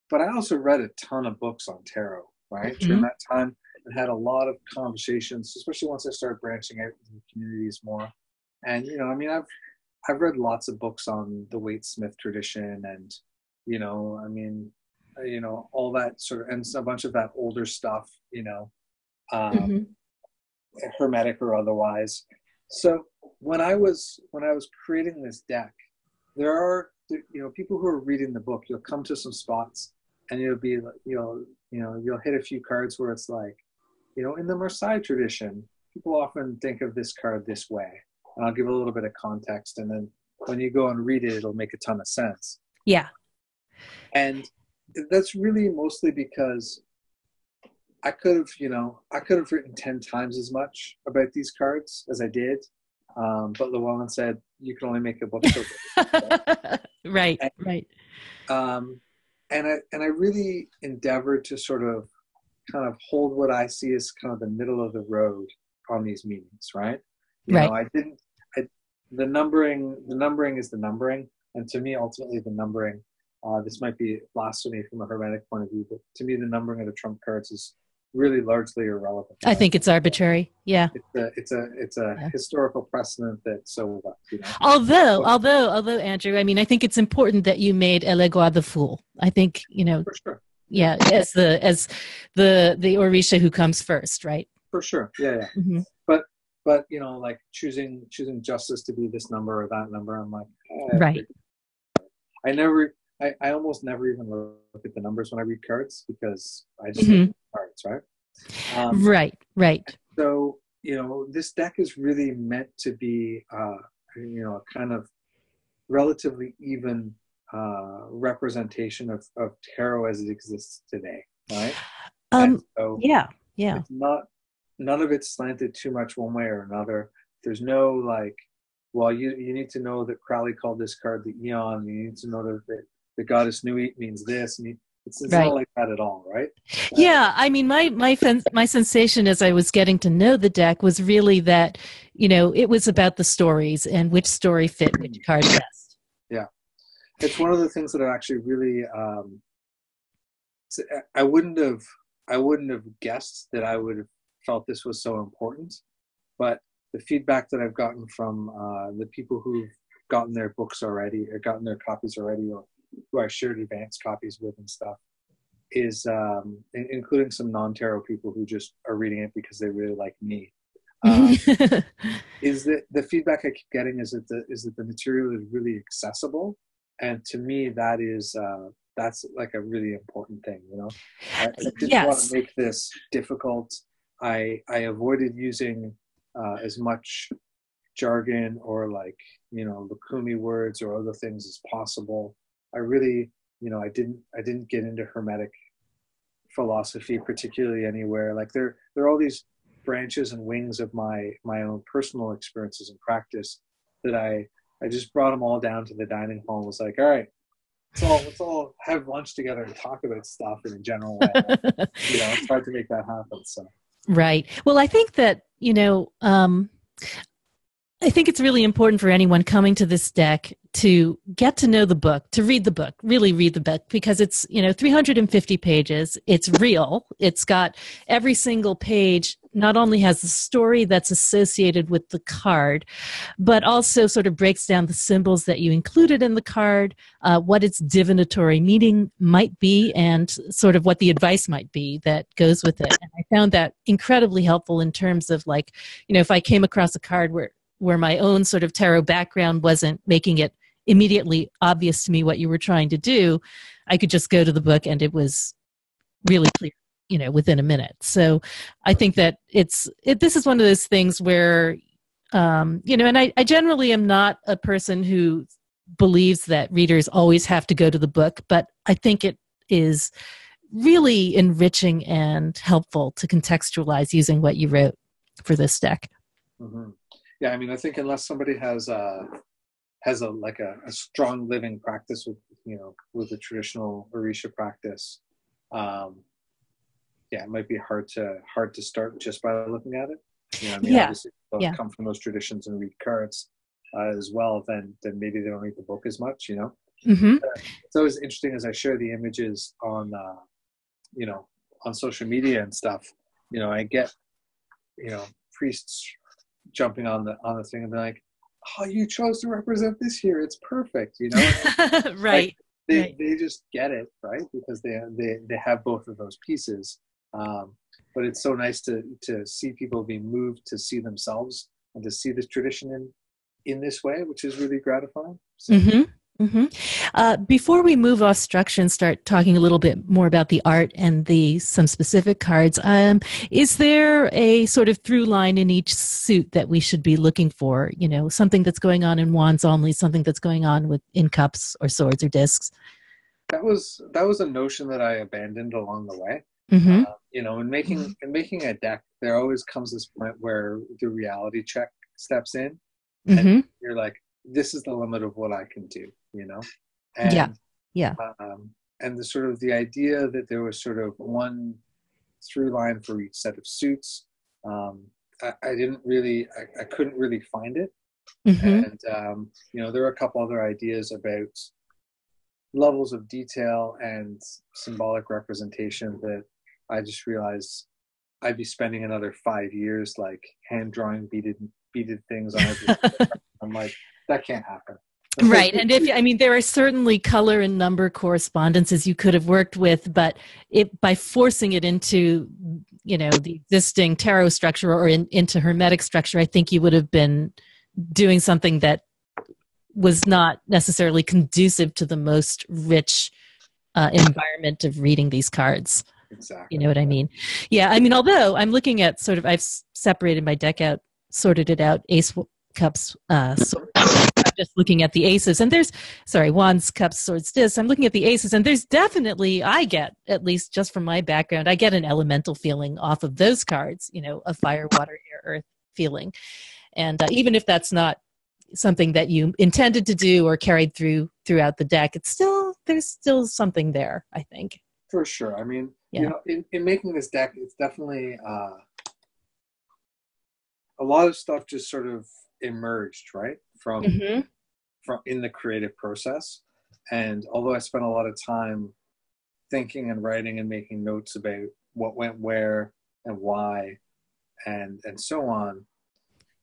but I also read a ton of books on tarot, right? Mm-hmm. During that time, and had a lot of conversations, especially once I started branching out into the communities more and you know i mean i've i've read lots of books on the waite smith tradition and you know i mean you know all that sort of and a bunch of that older stuff you know um, mm-hmm. hermetic or otherwise so when i was when i was creating this deck there are you know people who are reading the book you'll come to some spots and you'll be you'll you know you'll hit a few cards where it's like you know in the marseille tradition people often think of this card this way and I'll give a little bit of context, and then when you go and read it, it'll make a ton of sense. Yeah. And that's really mostly because I could have, you know, I could have written 10 times as much about these cards as I did. Um, but Llewellyn said, you can only make a book. right, and, right. Um, and I, and I really endeavored to sort of kind of hold what I see as kind of the middle of the road on these meetings, right? You right. Know, I didn't, the numbering the numbering is the numbering. And to me ultimately the numbering uh, this might be blasphemy from a hermetic point of view but to me the numbering of the trump cards is really largely irrelevant. I think it's arbitrary. Yeah. It's a it's a it's a yeah. historical precedent that so what you know? although so, although although andrew i mean i think it's important that you made elegua the fool. I think you know for sure. yeah as the as the the orisha who comes first right? For sure. Yeah yeah. Mm-hmm. But you know like choosing choosing justice to be this number or that number i'm like eh, right I never, I, I almost never even look at the numbers when I read cards because I just mm-hmm. cards, right? Um, right, right. So you know, this deck is really meant to be, uh, you know, a kind of relatively even uh, representation of, of tarot as it exists today, right? Um, so yeah, yeah. It's not none of it's slanted too much one way or another. There's no like, well, you you need to know that Crowley called this card the Aeon. You need to know that the, the goddess Nuit means this. And you, it's, it's right. not like that at all, right? Yeah, I mean, my my my sensation as I was getting to know the deck was really that, you know, it was about the stories and which story fit which card best. Yeah, it's one of the things that I actually really, um, I wouldn't have, I wouldn't have guessed that I would have felt this was so important, but the feedback that I've gotten from uh, the people who've gotten their books already or gotten their copies already or who I shared advanced copies with and stuff, is um, including some non-tarot people who just are reading it because they really like me. Um, is that the feedback I keep getting is that the is that the material is really accessible, and to me that is uh, that's like a really important thing. You know, I, I didn't yes. want to make this difficult. I I avoided using uh, as much jargon or like you know lukumi words or other things as possible I really, you know, I didn't I didn't get into hermetic philosophy particularly anywhere. Like there there are all these branches and wings of my my own personal experiences and practice that I I just brought them all down to the dining hall and was like, all right, let's all let's all have lunch together and talk about stuff in a general way. you know, it's hard to make that happen. So right. Well, I think that you know. Um, I think it's really important for anyone coming to this deck to get to know the book, to read the book, really read the book because it's, you know, 350 pages. It's real. It's got every single page not only has the story that's associated with the card, but also sort of breaks down the symbols that you included in the card, uh, what its divinatory meaning might be, and sort of what the advice might be that goes with it. And I found that incredibly helpful in terms of like, you know, if I came across a card where where my own sort of tarot background wasn't making it immediately obvious to me what you were trying to do, I could just go to the book and it was really clear, you know, within a minute. So I think that it's it, this is one of those things where, um, you know, and I, I generally am not a person who believes that readers always have to go to the book, but I think it is really enriching and helpful to contextualize using what you wrote for this deck. Mm-hmm yeah i mean i think unless somebody has a has a like a, a strong living practice with you know with the traditional orisha practice um yeah it might be hard to hard to start just by looking at it you know i mean yeah. obviously yeah. come from those traditions and read cards uh, as well then then maybe they don't read the book as much you know mm-hmm. uh, it's always interesting as i share the images on uh you know on social media and stuff you know i get you know priests jumping on the on the thing and be like, "Oh, you chose to represent this here. It's perfect." You know, right? Like, they right. they just get it right because they they they have both of those pieces. Um, but it's so nice to to see people be moved to see themselves and to see this tradition in in this way, which is really gratifying. So. Mm-hmm. Mm-hmm. Uh, before we move off structure and start talking a little bit more about the art and the some specific cards, um, is there a sort of through line in each suit that we should be looking for? You know, something that's going on in wands only, something that's going on with in cups or swords or discs. That was that was a notion that I abandoned along the way. Mm-hmm. Uh, you know, in making in making a deck, there always comes this point where the reality check steps in, and mm-hmm. you're like, "This is the limit of what I can do." You know? And, yeah. yeah um, and the sort of the idea that there was sort of one through line for each set of suits um, I, I, didn't really I, I, couldn't really find it. Mm-hmm. and um, you know there are a couple other ideas about levels of detail and symbolic representation that i just realized i'd be spending another five years like hand drawing beaded beaded things on i'm like that can't happen right and if i mean there are certainly color and number correspondences you could have worked with but it by forcing it into you know the existing tarot structure or in, into hermetic structure i think you would have been doing something that was not necessarily conducive to the most rich uh, environment of reading these cards. Exactly. You know what I mean? Yeah. I mean, although I'm looking at sort of, I've separated my deck out, sorted it out, ace cups, uh, just looking at the aces. And there's sorry wands cups swords discs. I'm looking at the aces and there's definitely i get at least just from my background i get an elemental feeling off of those cards you know a fire water air earth feeling. And uh, even if that's not something that you intended to do or carried through throughout the deck it's still there's still something there i think. For sure. I mean yeah. you know in, in making this deck it's definitely uh a lot of stuff just sort of emerged right from mm-hmm. from in the creative process and although i spent a lot of time thinking and writing and making notes about what went where and why and and so on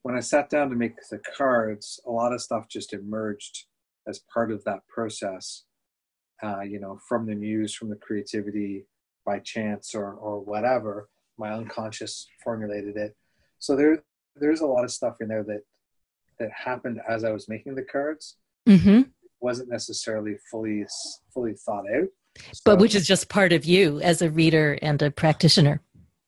when I sat down to make the cards, a lot of stuff just emerged as part of that process. Uh, you know, from the muse, from the creativity, by chance or or whatever. My unconscious formulated it. So there there's a lot of stuff in there that that happened as I was making the cards. Mm-hmm. wasn't necessarily fully fully thought out. So, but which is just part of you as a reader and a practitioner.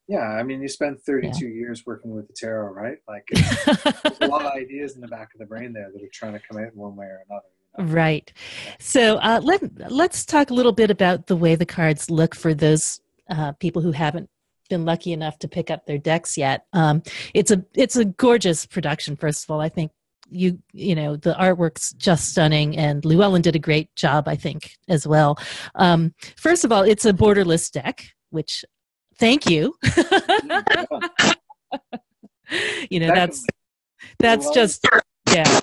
Yeah, I mean, you spend 32 yeah. years working with the tarot, right? Like, there's a lot of ideas in the back of the brain there that are trying to come out in one way or another. Right. So uh, let let's talk a little bit about the way the cards look for those uh, people who haven't been lucky enough to pick up their decks yet. Um, it's a it's a gorgeous production. First of all, I think you you know the artwork's just stunning and llewellyn did a great job i think as well. Um, first of all it's a borderless deck which thank you. You know that's that's just yeah.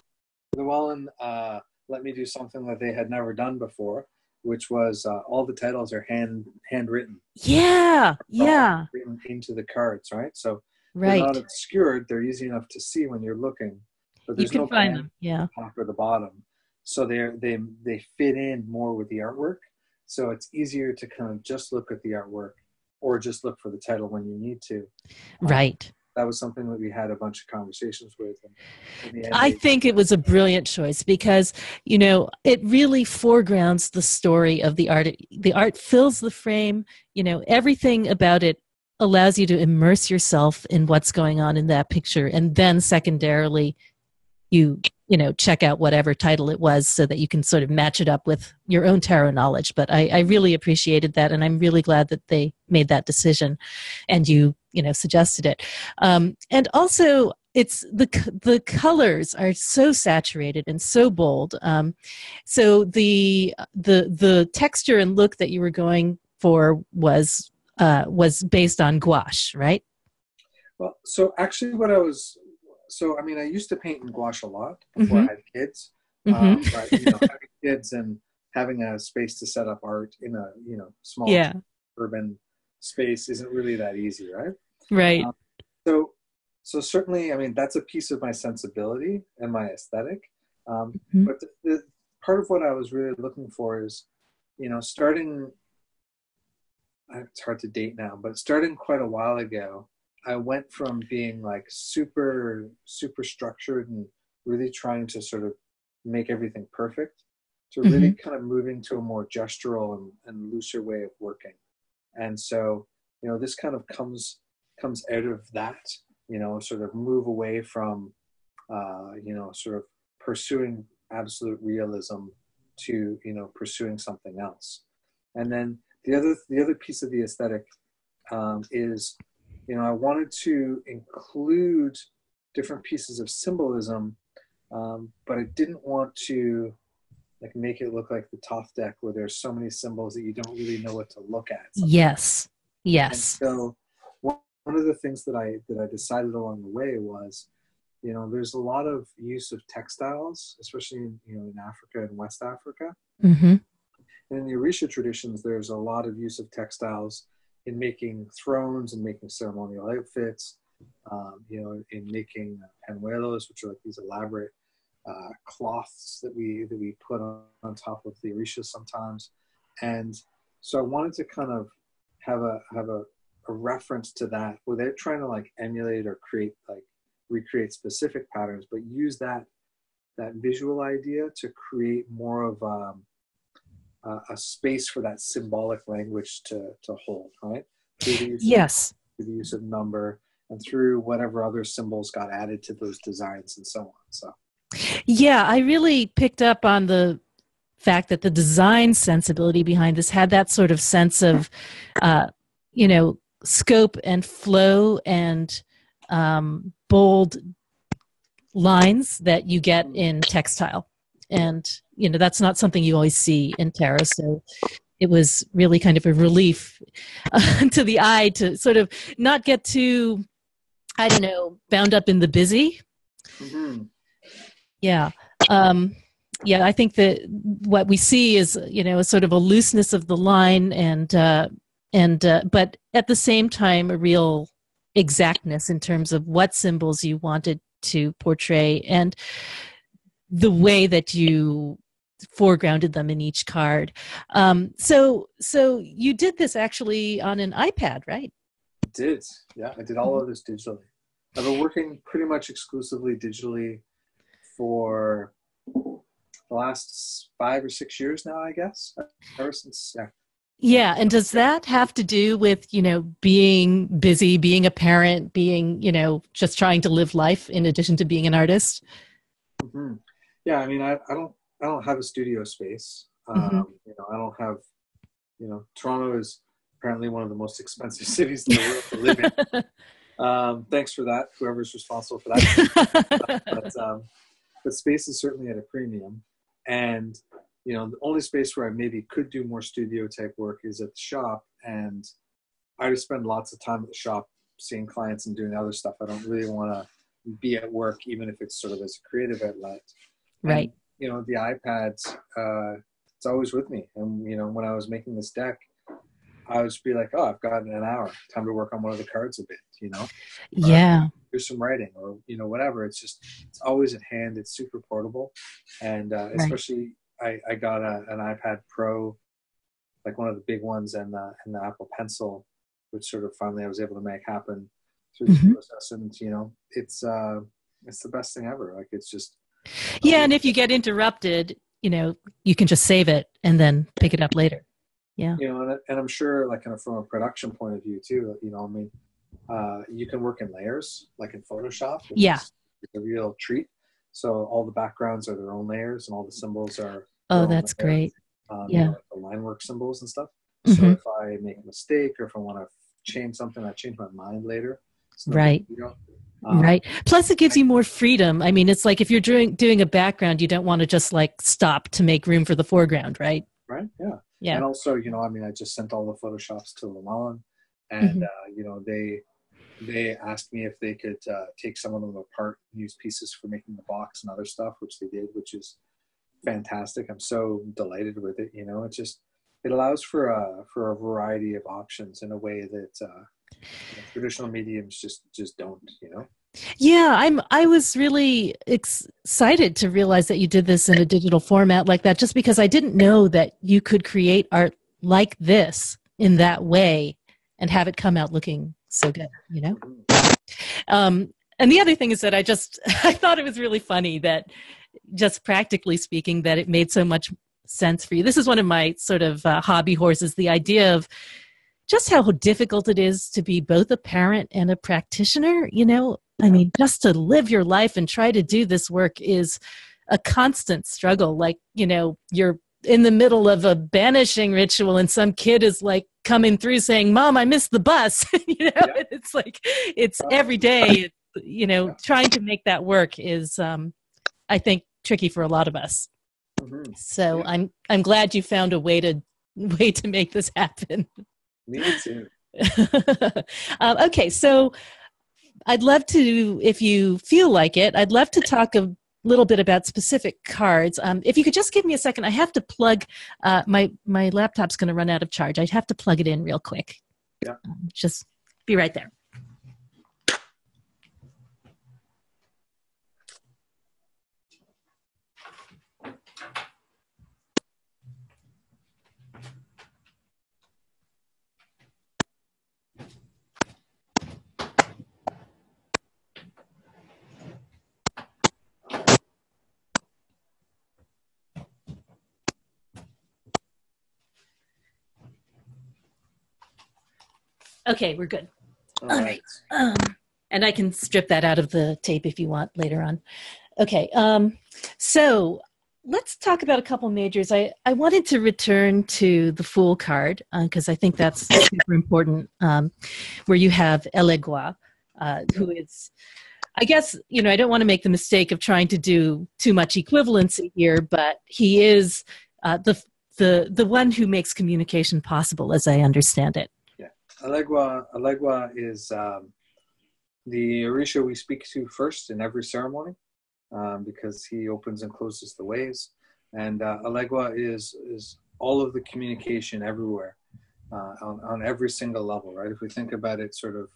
Llewellyn uh, let me do something that they had never done before which was uh, all the titles are hand handwritten. Yeah yeah. written into the cards right? So right they're not obscured. They're easy enough to see when you're looking but there's you can no find them yeah. top or the bottom. So they're they they fit in more with the artwork. So it's easier to kind of just look at the artwork or just look for the title when you need to. Um, right. Um, that was something that we had a bunch of conversations with. And I think it was a brilliant choice because you know it really foregrounds the story of the art. The art fills the frame. You know everything about it allows you to immerse yourself in what's going on in that picture, and then secondarily, you you know check out whatever title it was so that you can sort of match it up with your own tarot knowledge. But i, I really appreciated that and i'm really glad that they made that decision and you you know suggested it. Um, and also it's the the colors are so saturated and so bold. Um, so the the the texture and look that you were going for was uh, was based on gouache right? Well so actually what i was so I mean, I used to paint in gouache a lot before mm-hmm. I had kids. Mm-hmm. Um, but you know, having kids and having a space to set up art in a you know small yeah. urban space isn't really that easy, right? Right. Um, so so certainly, I mean, that's a piece of my sensibility and my aesthetic. Um, mm-hmm. But the, the, part of what I was really looking for is, you know, starting. It's hard to date now, but starting quite a while ago, I went from being like super, super structured and really trying to sort of make everything perfect to really mm-hmm. kind of moving to a more gestural and, and looser way of working. And so, you know, this kind of comes comes out of that, you know, sort of move away from, uh, you know, sort of pursuing absolute realism to, you know, pursuing something else. And then the other the other piece of the aesthetic um, is you know, I wanted to include different pieces of symbolism, um, but I didn't want to like make it look like the Thoth deck where there's so many symbols that you don't really know what to look at. Sometimes. Yes. Yes. And so one of the things that I that I decided along the way was, you know, there's a lot of use of textiles, especially in you know in Africa and West Africa. Mm-hmm. And in the Orisha traditions, there's a lot of use of textiles in making thrones and making ceremonial outfits, um, you know, in making panuelos, which are like these elaborate uh, cloths that we that we put on, on top of the orishas sometimes. And so I wanted to kind of have a have a, a reference to that without trying to like emulate or create like recreate specific patterns, but use that that visual idea to create more of um, a, a space for that symbolic language to to hold, right? yes. Of, through the use of number and through whatever other symbols got added to those designs and so on. So. Yeah, I really picked up on the fact that the design sensibility behind this had that sort of sense of, uh, you know, scope and flow and um, bold lines that you get in textile. And, you know, that's not something you always see in tarot. So it was really kind of a relief uh, to the eye to sort of not get too, I don't know, bound up in the busy. Mm-hmm. Yeah. Um, yeah, I think that what we see is, you know, a sort of a looseness of the line and, uh, and, uh, but at the same time, a real exactness in terms of what symbols you wanted to portray and the way that you foregrounded them in each card. Um, so, so you did this actually on an iPad, right? I did. Yeah, I did all of this digitally. I've been working pretty much exclusively digitally for the last five or six years now, I guess. Ever since, yeah. Yeah, and does that have to do with, you know, being busy, being a parent, being, you know, just trying to live life in addition to being an artist? Mm-hmm. Yeah, I mean, I, I don't, I don't have a studio space. Mm-hmm. Um, you know, I don't have, you know, Toronto is apparently one of the most expensive cities in the world to live in. Um, thanks for that, whoever's responsible for that. but, um, but space is certainly at a premium, and you know, the only space where I maybe could do more studio type work is at the shop. And I just spend lots of time at the shop seeing clients and doing other stuff. I don't really want to be at work, even if it's sort of as a creative outlet. Right. And, you know, the iPads, uh, it's always with me. And, you know, when I was making this deck, I would just be like, oh, I've got an hour, time to work on one of the cards a bit, you know? Yeah. do some writing or, you know, whatever. It's just, it's always at hand. It's super portable. And uh, right. especially I, I got a, an iPad Pro, like one of the big ones, and uh, and the Apple Pencil, which sort of finally I was able to make happen through the mm-hmm. process. And you know, it's uh, it's the best thing ever. Like it's just yeah. Um, and if you get interrupted, you know, you can just save it and then pick it up later. Yeah. You know, and, and I'm sure, like, kind of from a production point of view too. You know, I mean, uh, you can work in layers, like in Photoshop. Yeah. It's a real treat. So all the backgrounds are their own layers, and all the symbols are Oh, that's great. Um, yeah. You know, like the line work symbols and stuff. So mm-hmm. if I make a mistake or if I want to change something, I change my mind later. Right. Um, right. Plus, it gives you more freedom. I mean, it's like if you're doing doing a background, you don't want to just like stop to make room for the foreground, right? Right. Yeah. Yeah. And also, you know, I mean, I just sent all the photoshops to Llewellyn, and mm-hmm. uh, you know, they they asked me if they could uh, take some of them apart and use pieces for making the box and other stuff, which they did, which is fantastic. I'm so delighted with it. You know, it just it allows for a for a variety of options in a way that uh, traditional mediums just just don't. You know. Yeah, I'm. I was really excited to realize that you did this in a digital format like that, just because I didn't know that you could create art like this in that way and have it come out looking so good. You know. Um, and the other thing is that I just I thought it was really funny that just practically speaking, that it made so much sense for you. This is one of my sort of uh, hobby horses the idea of just how difficult it is to be both a parent and a practitioner. You know, I mean, just to live your life and try to do this work is a constant struggle. Like, you know, you're in the middle of a banishing ritual and some kid is like coming through saying, Mom, I missed the bus. you know, yeah. it's like, it's every day, you know, trying to make that work is, um, I think tricky for a lot of us. Mm-hmm. So yeah. I'm I'm glad you found a way to way to make this happen. Me too. um, okay, so I'd love to, if you feel like it, I'd love to talk a little bit about specific cards. Um, if you could just give me a second, I have to plug uh, my my laptop's going to run out of charge. I'd have to plug it in real quick. Yeah. Um, just be right there. Okay, we're good. All, All right. right. Um, and I can strip that out of the tape if you want later on. Okay. Um, so let's talk about a couple majors. I, I wanted to return to the Fool card because uh, I think that's super important, um, where you have Elegua, uh, who is, I guess, you know, I don't want to make the mistake of trying to do too much equivalency here, but he is uh, the, the, the one who makes communication possible, as I understand it. Yeah. Elegua, Elegua is um, the Orisha we speak to first in every ceremony um, because he opens and closes the ways. And uh, Elegua is is all of the communication everywhere, uh, on, on every single level, right? If we think about it, sort of,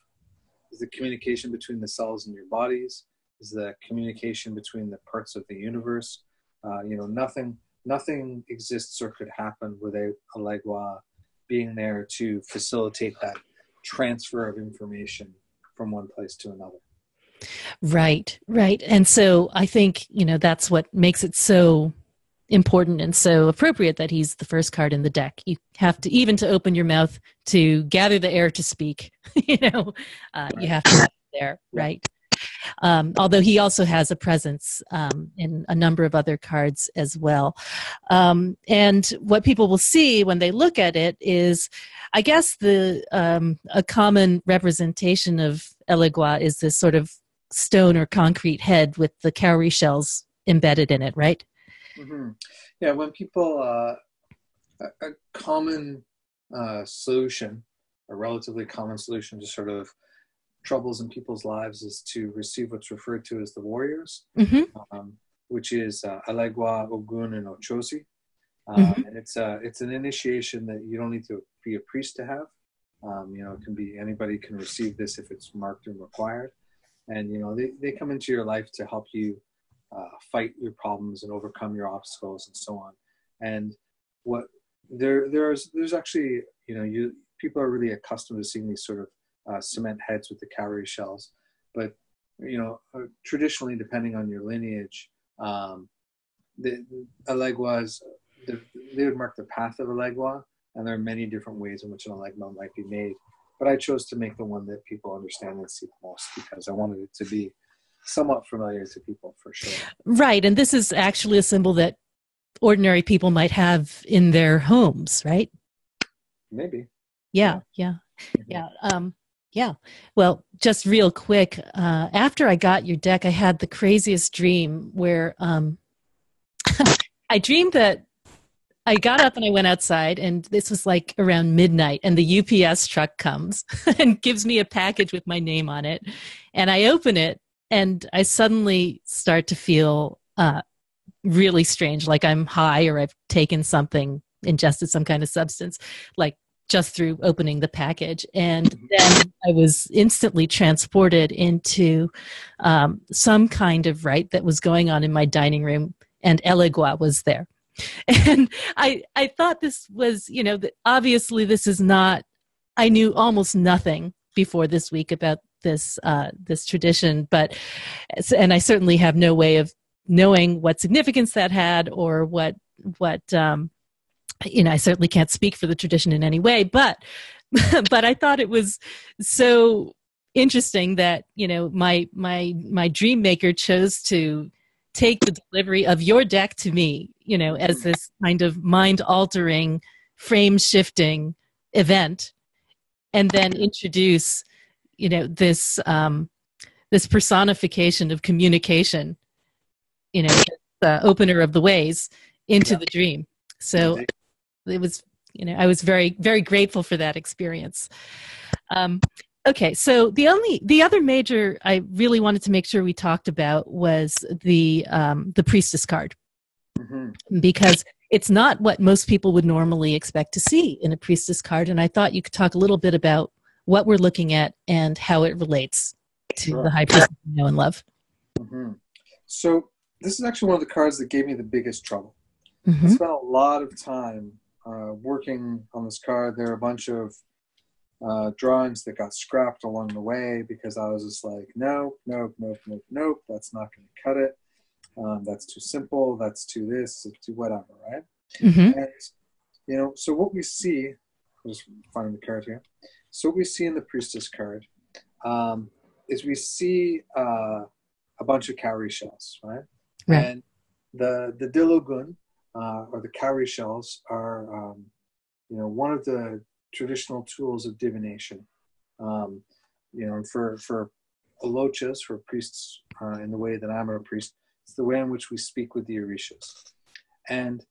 is the communication between the cells in your bodies, is the communication between the parts of the universe. Uh, you know, nothing nothing exists or could happen without Elegua being there to facilitate that transfer of information from one place to another. Right, right. And so I think, you know, that's what makes it so important and so appropriate that he's the first card in the deck. You have to, even to open your mouth to gather the air to speak, you know, uh, you have to there, right? Um, although he also has a presence um, in a number of other cards as well. Um, and what people will see when they look at it is, I guess, the um, a common representation of Elegua is this sort of stone or concrete head with the cowrie shells embedded in it, right? Mm-hmm. Yeah, when people, uh, a, a, common uh, solution, a relatively common solution to sort of troubles in people's lives is to receive what's referred to as the warriors, mm-hmm. um, which is uh, Elegua, Ogun, and Ochosi. Um, mm-hmm. And it's, uh, it's an initiation that you don't need to be a priest to have. Um, you know, it can be anybody can receive this if it's marked and required and you know they, they come into your life to help you uh, fight your problems and overcome your obstacles and so on and what there there's there's actually you know you people are really accustomed to seeing these sort of uh, cement heads with the cowrie shells but you know uh, traditionally depending on your lineage um, the, the the, they would mark the path of Elegua, and there are many different ways in which an Elegua might be made but I chose to make the one that people understand and see the most because I wanted it to be somewhat familiar to people for sure. Right, and this is actually a symbol that ordinary people might have in their homes, right? Maybe. Yeah, yeah, mm-hmm. yeah. Um, yeah. Well, just real quick, uh, after I got your deck, I had the craziest dream where um, I dreamed that I got up and I went outside, and this was like around midnight, and the UPS truck comes and gives me a package with my name on it. And I open it, and I suddenly start to feel uh, really strange, like I'm high or I've taken something, ingested some kind of substance, like just through opening the package. And then I was instantly transported into um, some kind of rite that was going on in my dining room, and Elegua was there and i i thought this was you know obviously this is not i knew almost nothing before this week about this uh this tradition but and i certainly have no way of knowing what significance that had or what what um you know i certainly can't speak for the tradition in any way but but i thought it was so interesting that you know my my my dream maker chose to take the delivery of your deck to me, you know, as this kind of mind altering, frame shifting event, and then introduce, you know, this um, this personification of communication, you know, the opener of the ways into yeah. the dream. So it was, you know, I was very very grateful for that experience. Um, okay so the only the other major i really wanted to make sure we talked about was the um, the priestess card mm-hmm. because it's not what most people would normally expect to see in a priestess card and i thought you could talk a little bit about what we're looking at and how it relates to sure. the high priestess we know and love mm-hmm. so this is actually one of the cards that gave me the biggest trouble mm-hmm. i spent a lot of time uh, working on this card there are a bunch of uh, drawings that got scrapped along the way because I was just like, nope, nope, nope, nope, nope, that's not going to cut it. Um, that's too simple. That's too this, too whatever, right? Mm-hmm. And, you know, so what we see I'm just finding the card here. So what we see in the priestess card um, is we see uh, a bunch of cowrie shells, right? Right. And the the dilogun uh, or the cowrie shells are, um, you know, one of the traditional tools of divination. Um, you know, for for alochas, for priests uh, in the way that I'm a priest, it's the way in which we speak with the orishas. And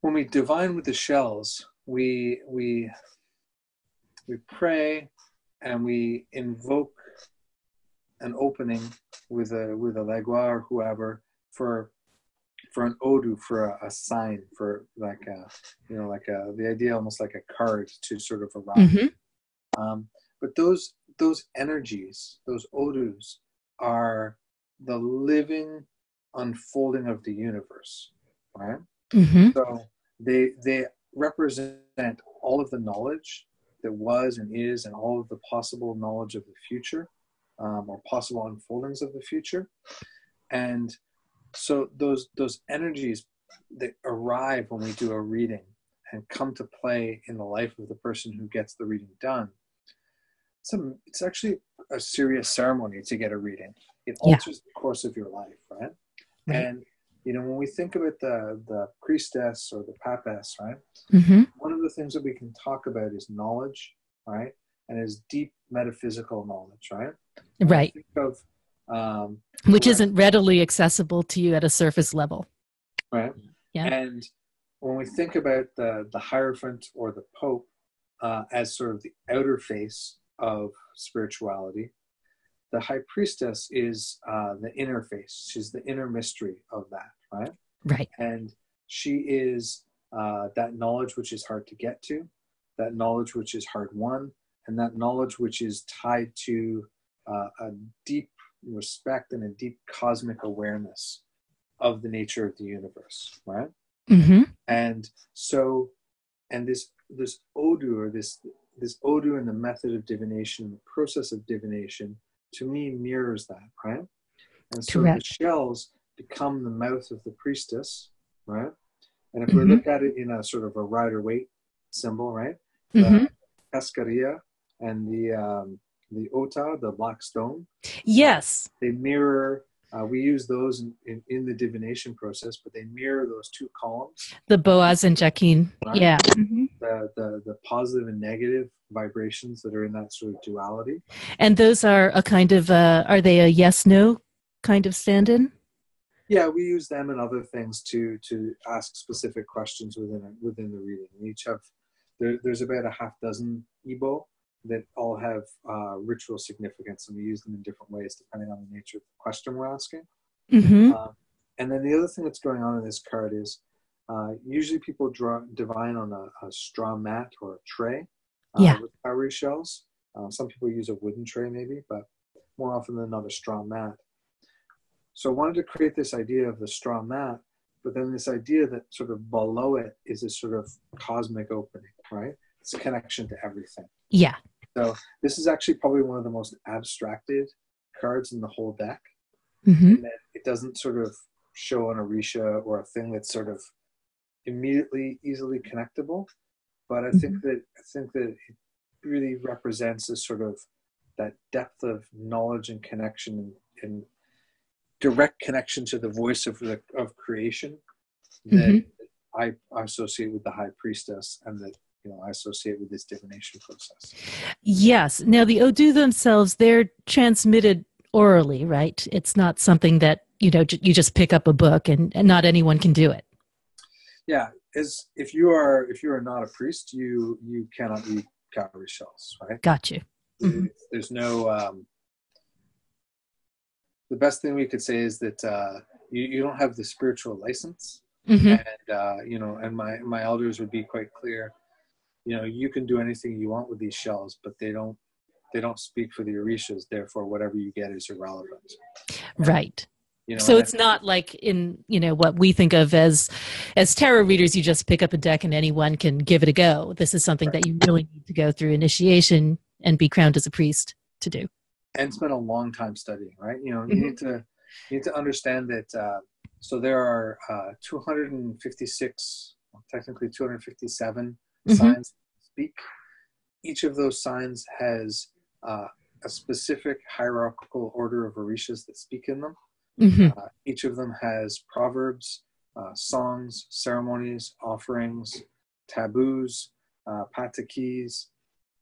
when we divine with the shells, we we we pray and we invoke an opening with a with Elegua or whoever for for an odu for a, a, sign for like a you know like a the idea almost like a card to sort of arrive mm-hmm. um, but those those energies those odus are the living unfolding of the universe right mm-hmm. so they they represent all of the knowledge that was and is and all of the possible knowledge of the future um, or possible unfoldings of the future and so those those energies that arrive when we do a reading and come to play in the life of the person who gets the reading done it's, a, it's actually a serious ceremony to get a reading it alters yeah. the course of your life right mm-hmm. and you know when we think about the the priestess or the papess right mm-hmm. one of the things that we can talk about is knowledge right and is deep metaphysical knowledge right right of um, which isn't readily accessible to you at a surface level. Right. Yeah. And when we think about the the hierophant or the pope uh, as sort of the outer face of spirituality the high priestess is uh, the inner face. She's the inner mystery of that right? Right. And she is uh, that knowledge which is hard to get to that knowledge which is hard won and that knowledge which is tied to uh, a deep respect and a deep cosmic awareness of the nature of the universe, right? Mm-hmm. And so, and this this odu or this this odu and the method of divination, and the process of divination, to me mirrors that, right? And so Correct. the shells become the mouth of the priestess, right? And if mm-hmm. we look at it in a sort of a rider waite symbol, right? The cascarilla and the um, the ota, the black stone. Yes. They mirror. Uh, we use those in, in, in, the divination process, but they mirror those two columns. The Boaz and Jachin. Right? Yeah. Mm-hmm. The, the the positive and negative vibrations that are in that sort of duality. And those are a kind of uh, are they a yes no kind of stand-in? Yeah, we use them and other things to to ask specific questions within within the reading. We each have there, there's about a half dozen Ibo that all have uh, ritual significance, and we use them in different ways depending on the nature of the question we're asking. Mm-hmm. Uh, and then the other thing that's going on in this card is uh, usually people draw divine on a, a, straw mat or a tray uh, yeah. with cowrie shells. Uh, some people use a wooden tray, maybe, but more often than not, a straw mat. So I wanted to create this idea of the straw mat, but then this idea that sort of below it is a sort of cosmic opening, right? It's a connection to everything. Yeah. So this is actually probably one of the most abstracted cards in the whole deck. Mm-hmm. it doesn't sort of show an Orisha or a thing that's sort of immediately easily connectable. But I mm-hmm. think that I think that it really represents a sort of that depth of knowledge and connection and, and direct connection to the voice of the of creation that mm-hmm. I associate with the high priestess and that you know I associate with this divination process. Yes. Now the Odu themselves, they're transmitted orally, right? It's not something that you know you just pick up a book and, and not anyone can do it. Yeah, as if you are if you are not a priest, you you cannot eat cowrie shells, right? Got you. Mm-hmm. There's no. Um, the best thing we could say is that uh, you, you don't have the spiritual license, mm-hmm. and uh, you know, and my my elders would be quite clear you know you can do anything you want with these shells but they don't they don't speak for the orishas. Therefore whatever you get is irrelevant. Right. You know, so it's not like in you know what we think of as as tarot readers you just pick up a deck and anyone can give it a go. This is something right. that you really need to go through initiation and be crowned as a priest to do. And spend a long time studying right? You know mm-hmm. you need to you need to understand that uh, so there are uh, 256 technically 257 mm-hmm. signs speak. Each of those signs has uh, a specific hierarchical order of orishas that speak in them. Mm-hmm. Uh, each of them has proverbs, uh, songs, ceremonies, offerings, taboos, uh, patakis,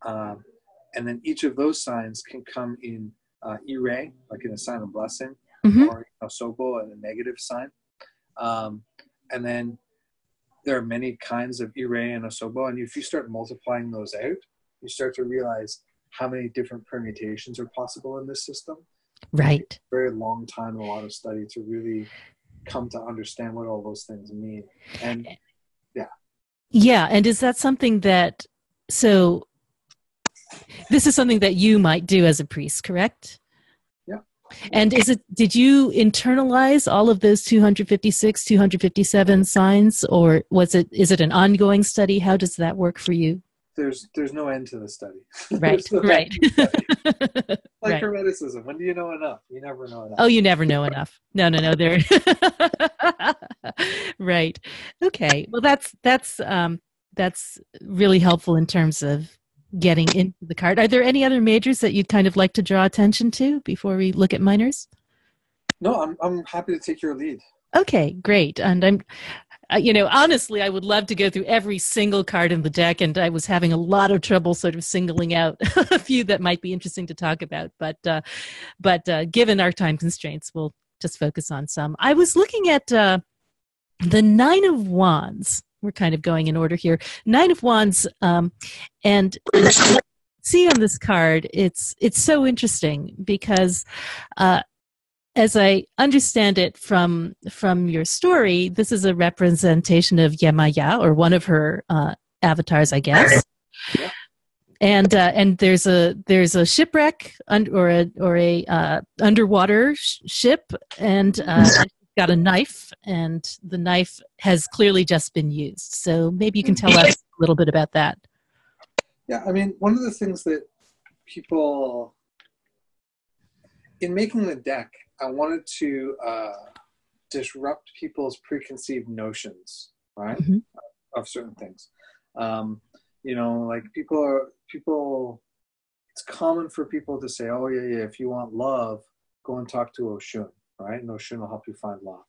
um, and then each of those signs can come in uh, ire, like in a sign of blessing, mm-hmm. or you know, sobo, a negative sign. Um, and then there are many kinds of ire and osobo, and if you start multiplying those out, you start to realize how many different permutations are possible in this system. Right. very long time, a lot of study to really come to understand what all those things mean. And yeah. Yeah. And is that something that, so this is something that you might do as a priest, correct? And is it, did you internalize all of those 256, 257 signs, or was it, is it an ongoing study? How does that work for you? there's there's no end to the study. Right, right. Study. like right. hermeticism. When do you know enough? You never know enough. Oh, you never know enough. No, no, no. There. right. Okay. Well, that's that's um that's really helpful in terms of getting into the card. Are there any other majors that you'd kind of like to draw attention to before we look at minors? No, I'm I'm happy to take your lead. Okay, great. And I'm uh, you know, honestly, I would love to go through every single card in the deck, and I was having a lot of trouble sort of singling out a few that might be interesting to talk about. But, uh, but uh, given our time constraints, we'll just focus on some. I was looking at uh, the Nine of Wands. We're kind of going in order here. Nine of Wands, um, and see on this card, it's it's so interesting because uh, as I understand it from from your story, this is a representation of Yemaya or one of her uh, avatars, I guess. Yeah. And uh, and there's a there's a shipwreck un- or a or a uh, underwater sh- ship, and uh, got a knife, and the knife has clearly just been used. So maybe you can tell us a little bit about that. Yeah, I mean, one of the things that people in making the deck I wanted to uh, disrupt people's preconceived notions, right, mm-hmm. of certain things. Um, you know, like people are people. It's common for people to say, "Oh yeah, yeah, if you want love, go and talk to Oshun, right? And Oshun will help you find love."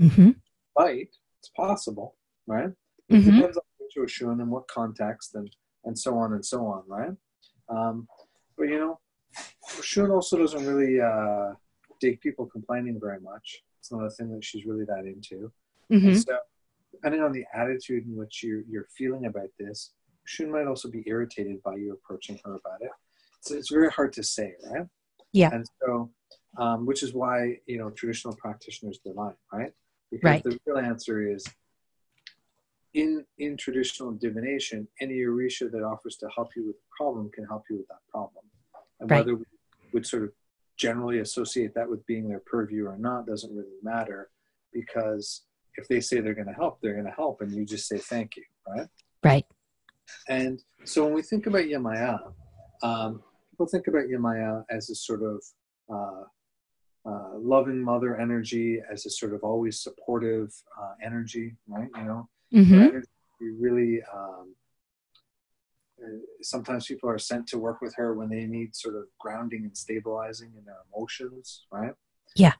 Mm-hmm. Right? It's possible, right? Mm-hmm. It depends on which Oshun and what context and and so on and so on, right? Um, but you know, Oshun also doesn't really. Uh, dig people complaining very much. It's not a thing that she's really that into. Mm-hmm. So, depending on the attitude in which you're, you're feeling about this, Oshun might also be irritated by you approaching her about it. So it's very hard to say, right? Yeah. And so, um, which is why you know traditional practitioners divine, right? Because right. the real answer is in in traditional divination, any orisha that offers to help you with a problem can help you with that problem. And right. whether we would sort of generally associate that with being their purview or not doesn't really matter because if they say they're going to help, they're going to help, and you just say thank you, right? Right. And so when we think about Yemaya, um, people think about Yemaya as a sort of uh, uh, loving mother energy, as a sort of always supportive uh, energy, right? You know, mm-hmm. energy really um, sometimes people are sent to work with her when they need sort of grounding and stabilizing in their emotions, right? Yeah.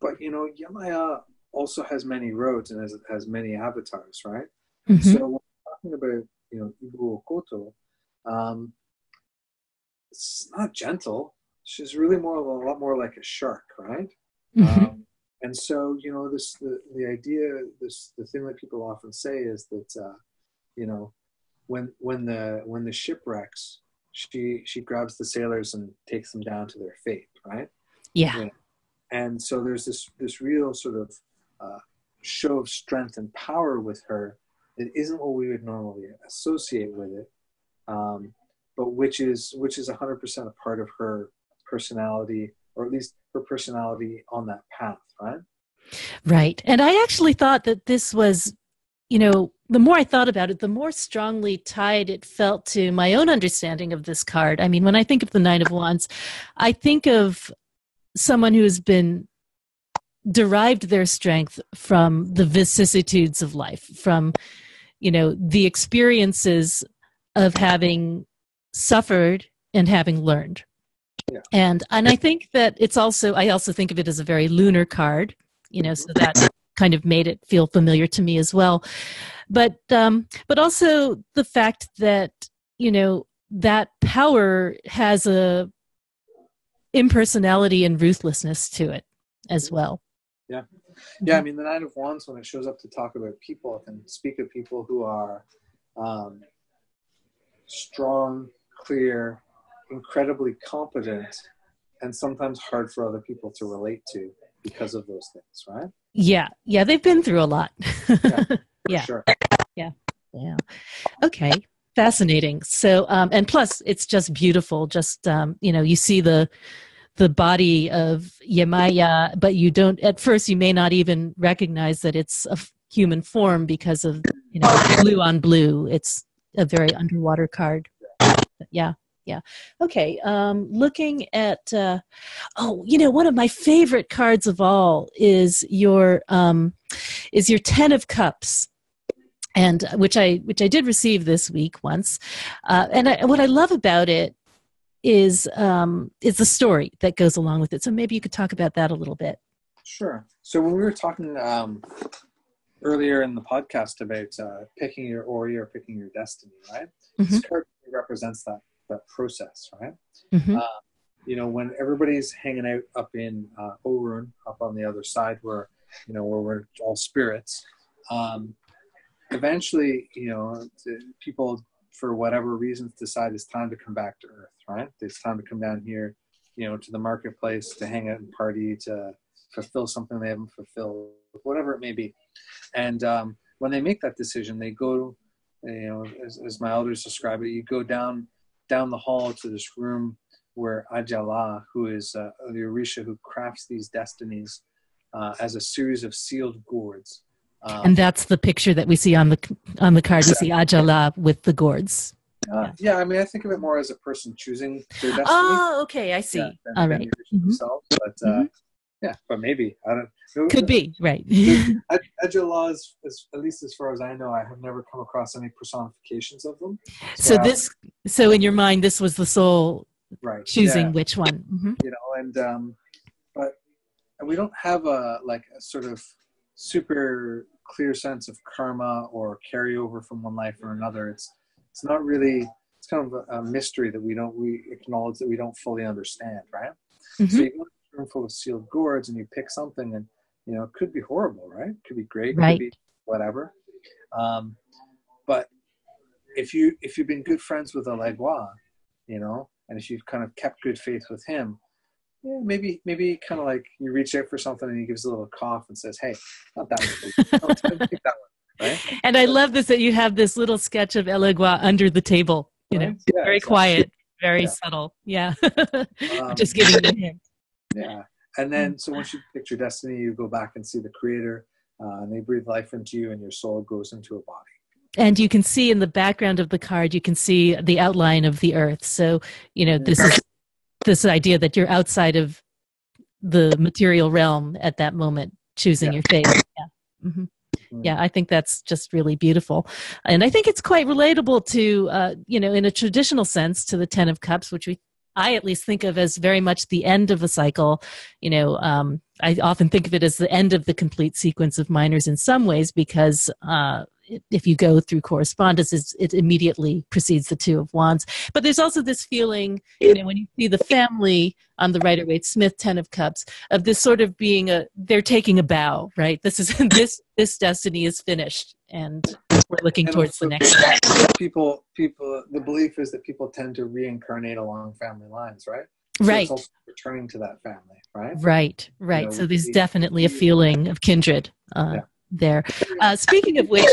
But you know, Yemaya also has many roads and has, has many avatars, right? Mm-hmm. So when we're talking about you know Ibu Okoto, um, it's not gentle. She's really more of a lot more like a shark, right? Mm-hmm. Um, and so you know this the, the idea this the thing that people often say is that uh, you know when when the when the shipwrecks, she she grabs the sailors and takes them down to their fate, right? Yeah. yeah. And so there's this this real sort of uh, show of strength and power with her that isn't what we would normally associate with it, um, but which is which is 100% a part of her personality, or at least her personality on that path, right? Right. And I actually thought that this was you know, the more I thought about it, the more strongly tied it felt to my own understanding of this card. I mean, when I think of the Nine of Wands, I think of someone who has been derived their strength from the vicissitudes of life, from you know the experiences of having suffered and having learned Yeah. and and i think that it's also i also think of it as a very lunar card you know so that kind of made it feel familiar to me as well. But um but also the fact that you know that power has a impersonality and ruthlessness to it as well. Yeah, Yeah, I mean, the Nine of Wands, when it shows up to talk about people, and speak of people who are um, strong, clear, incredibly competent, and sometimes hard for other people to relate to because of those things, right? yeah yeah they've been through a lot For Yeah. Sure. Yeah. Okay. Fascinating. So, um, and plus, it's just beautiful. Just um, you know, you see the the body of Yemaya, but you don't. At first, you may not even recognize that it's a f- human form because of you know blue on blue. It's a very underwater card. Yeah. Yeah. Okay. Um, looking at, uh, oh, you know, one of my favorite cards of all is your um, is your Ten of Cups and uh, which I which I did receive this week once. Uh, and I, what I love about it is um, is the story that goes along with it. So maybe you could talk about that a little bit. Sure. So when we were talking um, earlier in the podcast about uh, picking your Ori or picking your destiny, right? This card represents that that process, right? Mhm. Uh, you know, when everybody's hanging out up in uh, Orun, up on the other side, where you know where we're all spirits. Um, eventually, you know, people for whatever reasons decide it's time to come back to Earth, right? It's time to come down here, you know, to the marketplace to hang out and party, to fulfill something they haven't fulfilled, whatever it may be. And um, when they make that decision, they go, you know, as, as my elders describe it, you go down down the hall to this room where Ajala, who is uh, the Orisha who crafts these destinies uh, as a series of sealed gourds. Um, And that's the picture that we see on the on the card. We see Ajala with the gourds. uh, yeah, I mean, I think of it more as a person choosing their destiny. Oh, okay, I see. yeah, than- All right, the Orisha Mhm. themselves. But uh, yeah, but maybe I don't. could be right. Ajala is, is, at least as far as I know, I have never come across any personifications of them. so Yeah. this, so in your mind, this was the soul right choosing yeah. which one. hmm you know and um but we don't have a like a sort of super clear sense of karma or carryover from one life or another it's it's not really it's kind of a, a mystery that we don't we acknowledge that we don't fully understand right so Mhm. you go to a room full of sealed gourds and you pick something and you know it could be horrible right it could be great Right. could be whatever um but if you if you've been good friends with Elegua you know and if you've kind of kept good faith with him yeah, maybe maybe kind of like you reach out for something and he gives a little cough and says, "Hey, not that one. No, that one." Right? And I love this that you have this little sketch of Elegua under the table. You know, Yeah, very exactly. quiet, very Yeah. subtle. Yeah, Um, just giving a hint. Yeah, and then so once you pick your destiny, you go back and see the Creator, uh, and they breathe life into you, and your soul goes into a body. And you can see in the background of the card, you can see the outline of the earth. So, you know, this is this idea that you're outside of the material realm at that moment, choosing Yeah. your fate. Yeah. hmm Mm. Yeah, I think that's just really beautiful. And I think it's quite relatable to, uh, you know, in a traditional sense to the Ten of Cups, which we, I at least think of as very much the end of a cycle. You know, um, I often think of it as the end of the complete sequence of minors in some ways because uh, if you go through correspondence, it immediately precedes the Two of Wands. But there's also this feeling, you know, when you see the family on the Rider Waite Smith Ten of Cups, of this sort of being a they're taking a bow, right? This is this this destiny is finished, and we're looking And towards the next. People, people. The belief is that people tend to reincarnate along family lines, right? Right, also returning to that family, right? right, right. know, So there's definitely a feeling of kindred uh, Yeah. there. Uh, speaking of which,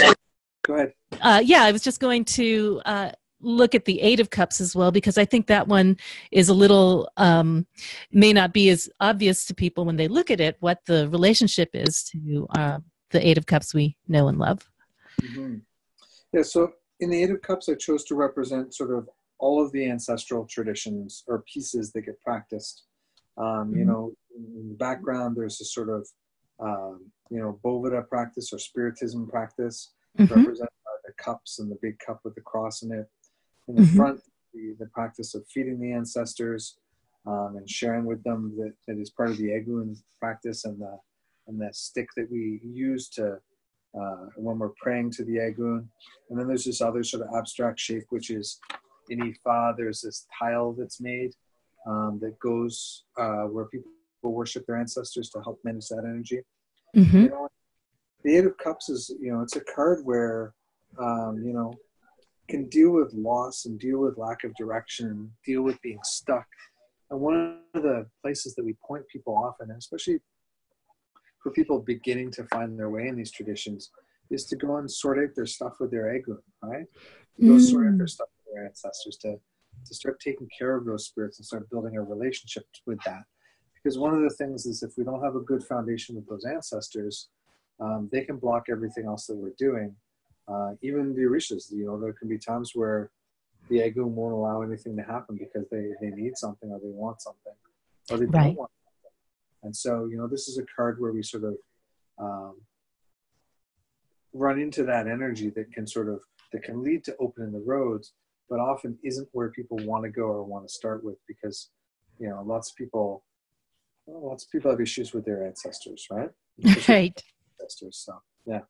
Go ahead. uh, yeah, I was just going to uh, look at the Eight of Cups as well because I think that one is a little um, may not be as obvious to people when they look at it what the relationship is to uh, the Eight of Cups we know and love. hmm Yeah, so in the Eight of Cups, I chose to represent sort of all of the ancestral traditions or pieces that get practiced. Um, You Mhm. know, in the background, there's a sort of, um, you know, Boveda practice or Spiritism practice, Mhm. represented by the cups and the big cup with the cross in it. In the mm-hmm. front, the, the practice of feeding the ancestors um, and sharing with them that, that is part of the Egun practice and the and the stick that we use to uh, when we're praying to the Egun. And then there's this other sort of abstract shape, which is in Ifa, there's this tile that's made um, that goes uh, where people worship their ancestors to help manage that energy. Mm-hmm. You know, the Eight of Cups is, you know, it's a card where, um, you know, can deal with loss and deal with lack of direction, deal with being stuck. And one of the places that we point people often, especially for people beginning to find their way in these traditions, is to go and sort out their stuff with their egun, right? Go mm. sort out their stuff with their ancestors, to, to start taking care of those spirits and start building a relationship with that. Because one of the things is if we don't have a good foundation with those ancestors, um, they can block everything else that we're doing. Uh, even the orishas, you know, there can be times where the egun won't allow anything to happen because they, they need something or they want something or they right. don't want something. And so, you know, this is a card where we sort of um, run into that energy that can sort of, that can lead to opening the roads, but often isn't where people want to go or want to start with because, you know, lots of people, well, lots of people have issues with their ancestors, right? Right. Ancestors, so yeah.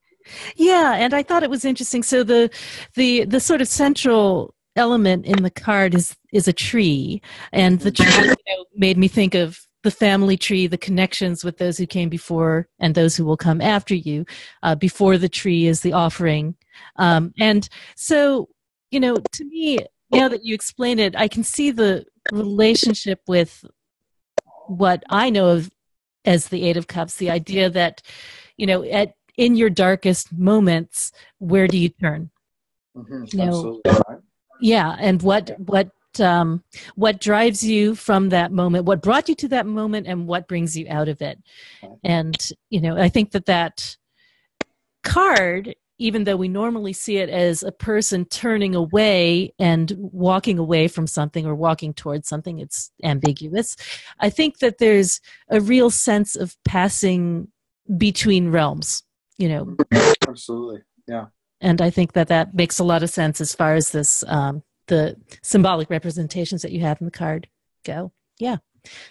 Yeah, and I thought it was interesting. So the the the sort of central element in the card is is a tree, and the tree you know, made me think of the family tree, the connections with those who came before and those who will come after you. Uh, before the tree is the offering, um, and so you know, to me, now that you explain it, I can see the relationship with what I know of as the Eight of Cups. The idea that you know, at in your darkest moments, where do you turn? Mm-hmm. You know, right. Yeah, and what what um, what drives you from that moment? What brought you to that moment, and what brings you out of it? And you know, I think that that card even though we normally see it as a person turning away and walking away from something or walking towards something, it's ambiguous. I think that there's a real sense of passing between realms, you know. Absolutely. Yeah and I think that that makes a lot of sense as far as this um, the symbolic representations that you have in the card go. Yeah.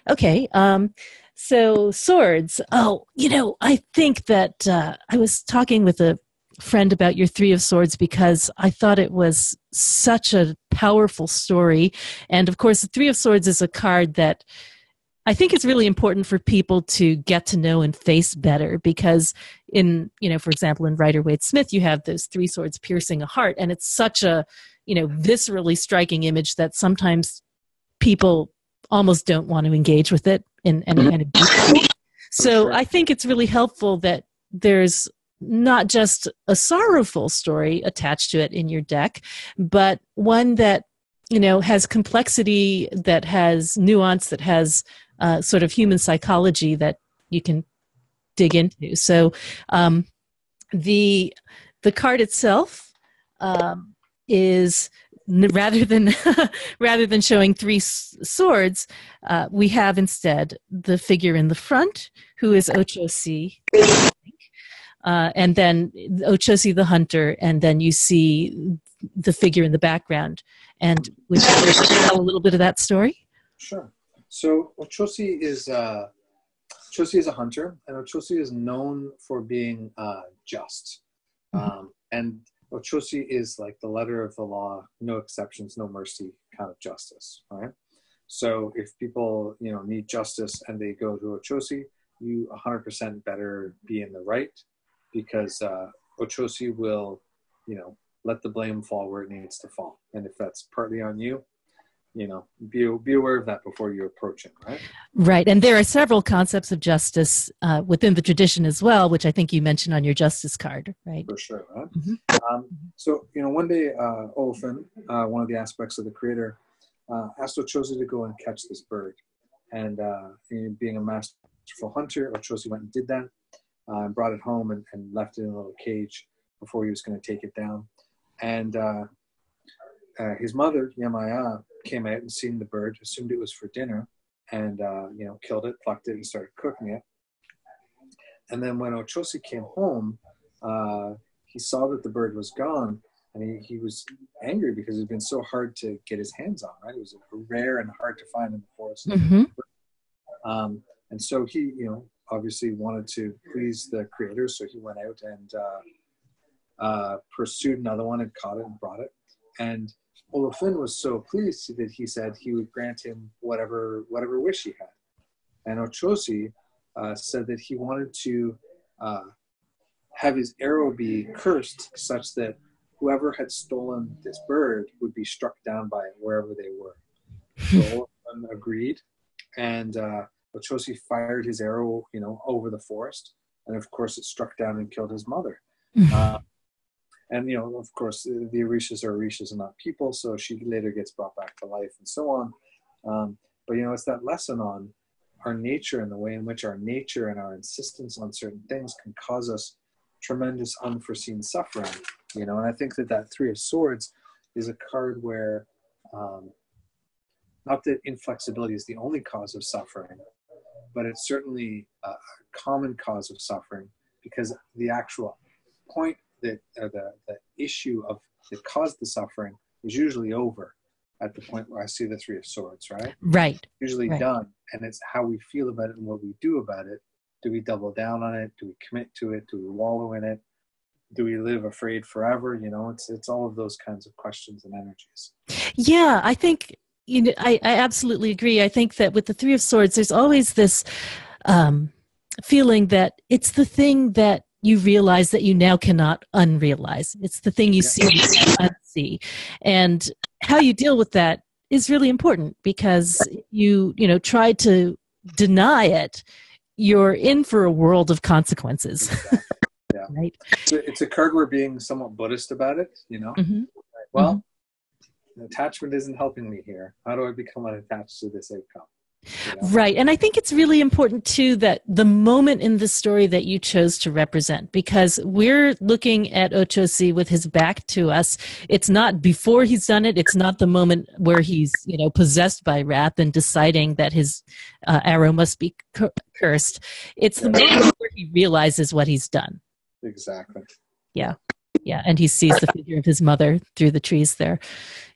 Okay. Um, so swords. Oh, you know, I think that uh, I was talking with a friend about your three of swords because i thought it was such a powerful story and of course the three of swords is a card that I think it's really important for people to get to know and face better because in, you know, for example, in Rider Waite Smith, you have those three swords piercing a heart and it's such a, you know, viscerally striking image that sometimes people almost don't want to engage with it in any mm-hmm. kind of detail. So. I think it's really helpful that there's not just a sorrowful story attached to it in your deck, but one that you know has complexity that has nuance that has uh, sort of human psychology that you can dig into. So um, the the card itself um, is rather than rather than showing three swords, uh, we have instead the figure in the front who is Ochosi. Uh, and then Ochosi the hunter, and then you see the figure in the background. And would you tell a little bit of that story? Sure. So Ochosi is uh, Ochosi is a hunter, and Ochosi is known for being uh, just. Mm-hmm. Um, and Ochosi is like the letter of the law, no exceptions, no mercy kind of justice, right? So if people, you know, need justice and they go to Ochosi, you 100% better be in the right because uh, Ochosi will, you know, let the blame fall where it needs to fall. And if that's partly on you, you know be, be aware of that before you approach it right? Right. And there are several concepts of justice uh, within the tradition as well which i think you mentioned on your justice card right? For sure right? Mm-hmm. Um, so you know one day uh, Olofin, uh, one of the aspects of the creator uh, asked Ochosi to go and catch this bird. And uh, being a masterful hunter Ochosi went and did that uh, and brought it home and, and, left it in a little cage before he was going to take it down. And uh, his mother Yemaya came out and seen the bird, assumed it was for dinner, and uh, you know killed it, plucked it, and started cooking it. And then when Ochosi came home, uh, he saw that the bird was gone, and he, he was angry because it had been so hard to get his hands on. Right, it was rare and hard to find in the forest. Mm-hmm. Um, and so he, you know, obviously wanted to please the creator, so he went out and uh, uh, pursued another one and caught it and brought it. And Olofin was so pleased that he said he would grant him whatever whatever wish he had. And Ochosi uh, said that he wanted to uh, have his arrow be cursed such that whoever had stolen this bird would be struck down by it wherever they were. So Olofin agreed, and uh, Ochosi fired his arrow, you know, over the forest, and of course it struck down and killed his mother. uh, and you know, of course, the Orishas are Orishas and not people, so she later gets brought back to life and so on. Um, but you know, it's that lesson on our nature and the way in which our nature and our insistence on certain things can cause us tremendous unforeseen suffering. You know, and I think that that Three of Swords is a card where, um, not that inflexibility is the only cause of suffering, but it's certainly a common cause of suffering because the actual point that or the, the issue of that caused the suffering is usually over at the point where I see the Three of Swords, right? Right. Usually right. done. And it's how we feel about it and what we do about it. Do we double down on it? Do we commit to it? Do we wallow in it? Do we live afraid forever? You know, it's it's all of those kinds of questions and energies. Yeah, I think you know, I, I absolutely agree. I think that with the Three of Swords, there's always this um, feeling that it's the thing that you realize that you now cannot unrealize. It's the thing you see you unsee, and how you deal with that is really important because you you know try to deny it. You're in for a world of consequences. Yeah. right. It's a, it's card we're being somewhat Buddhist about it. You know. Mm-hmm. Well. Mm-hmm attachment isn't helping me here. How do I become unattached to this outcome? You know? Right. And I think it's really important too that the moment in the story that you chose to represent, because we're looking at Ochosi with his back to us. It's not before he's done it. It's not the moment where he's, you know, possessed by wrath and deciding that his uh, arrow must be cu- cursed. It's the moment where he realizes what he's done. Exactly. Yeah yeah and he sees the figure of his mother through the trees there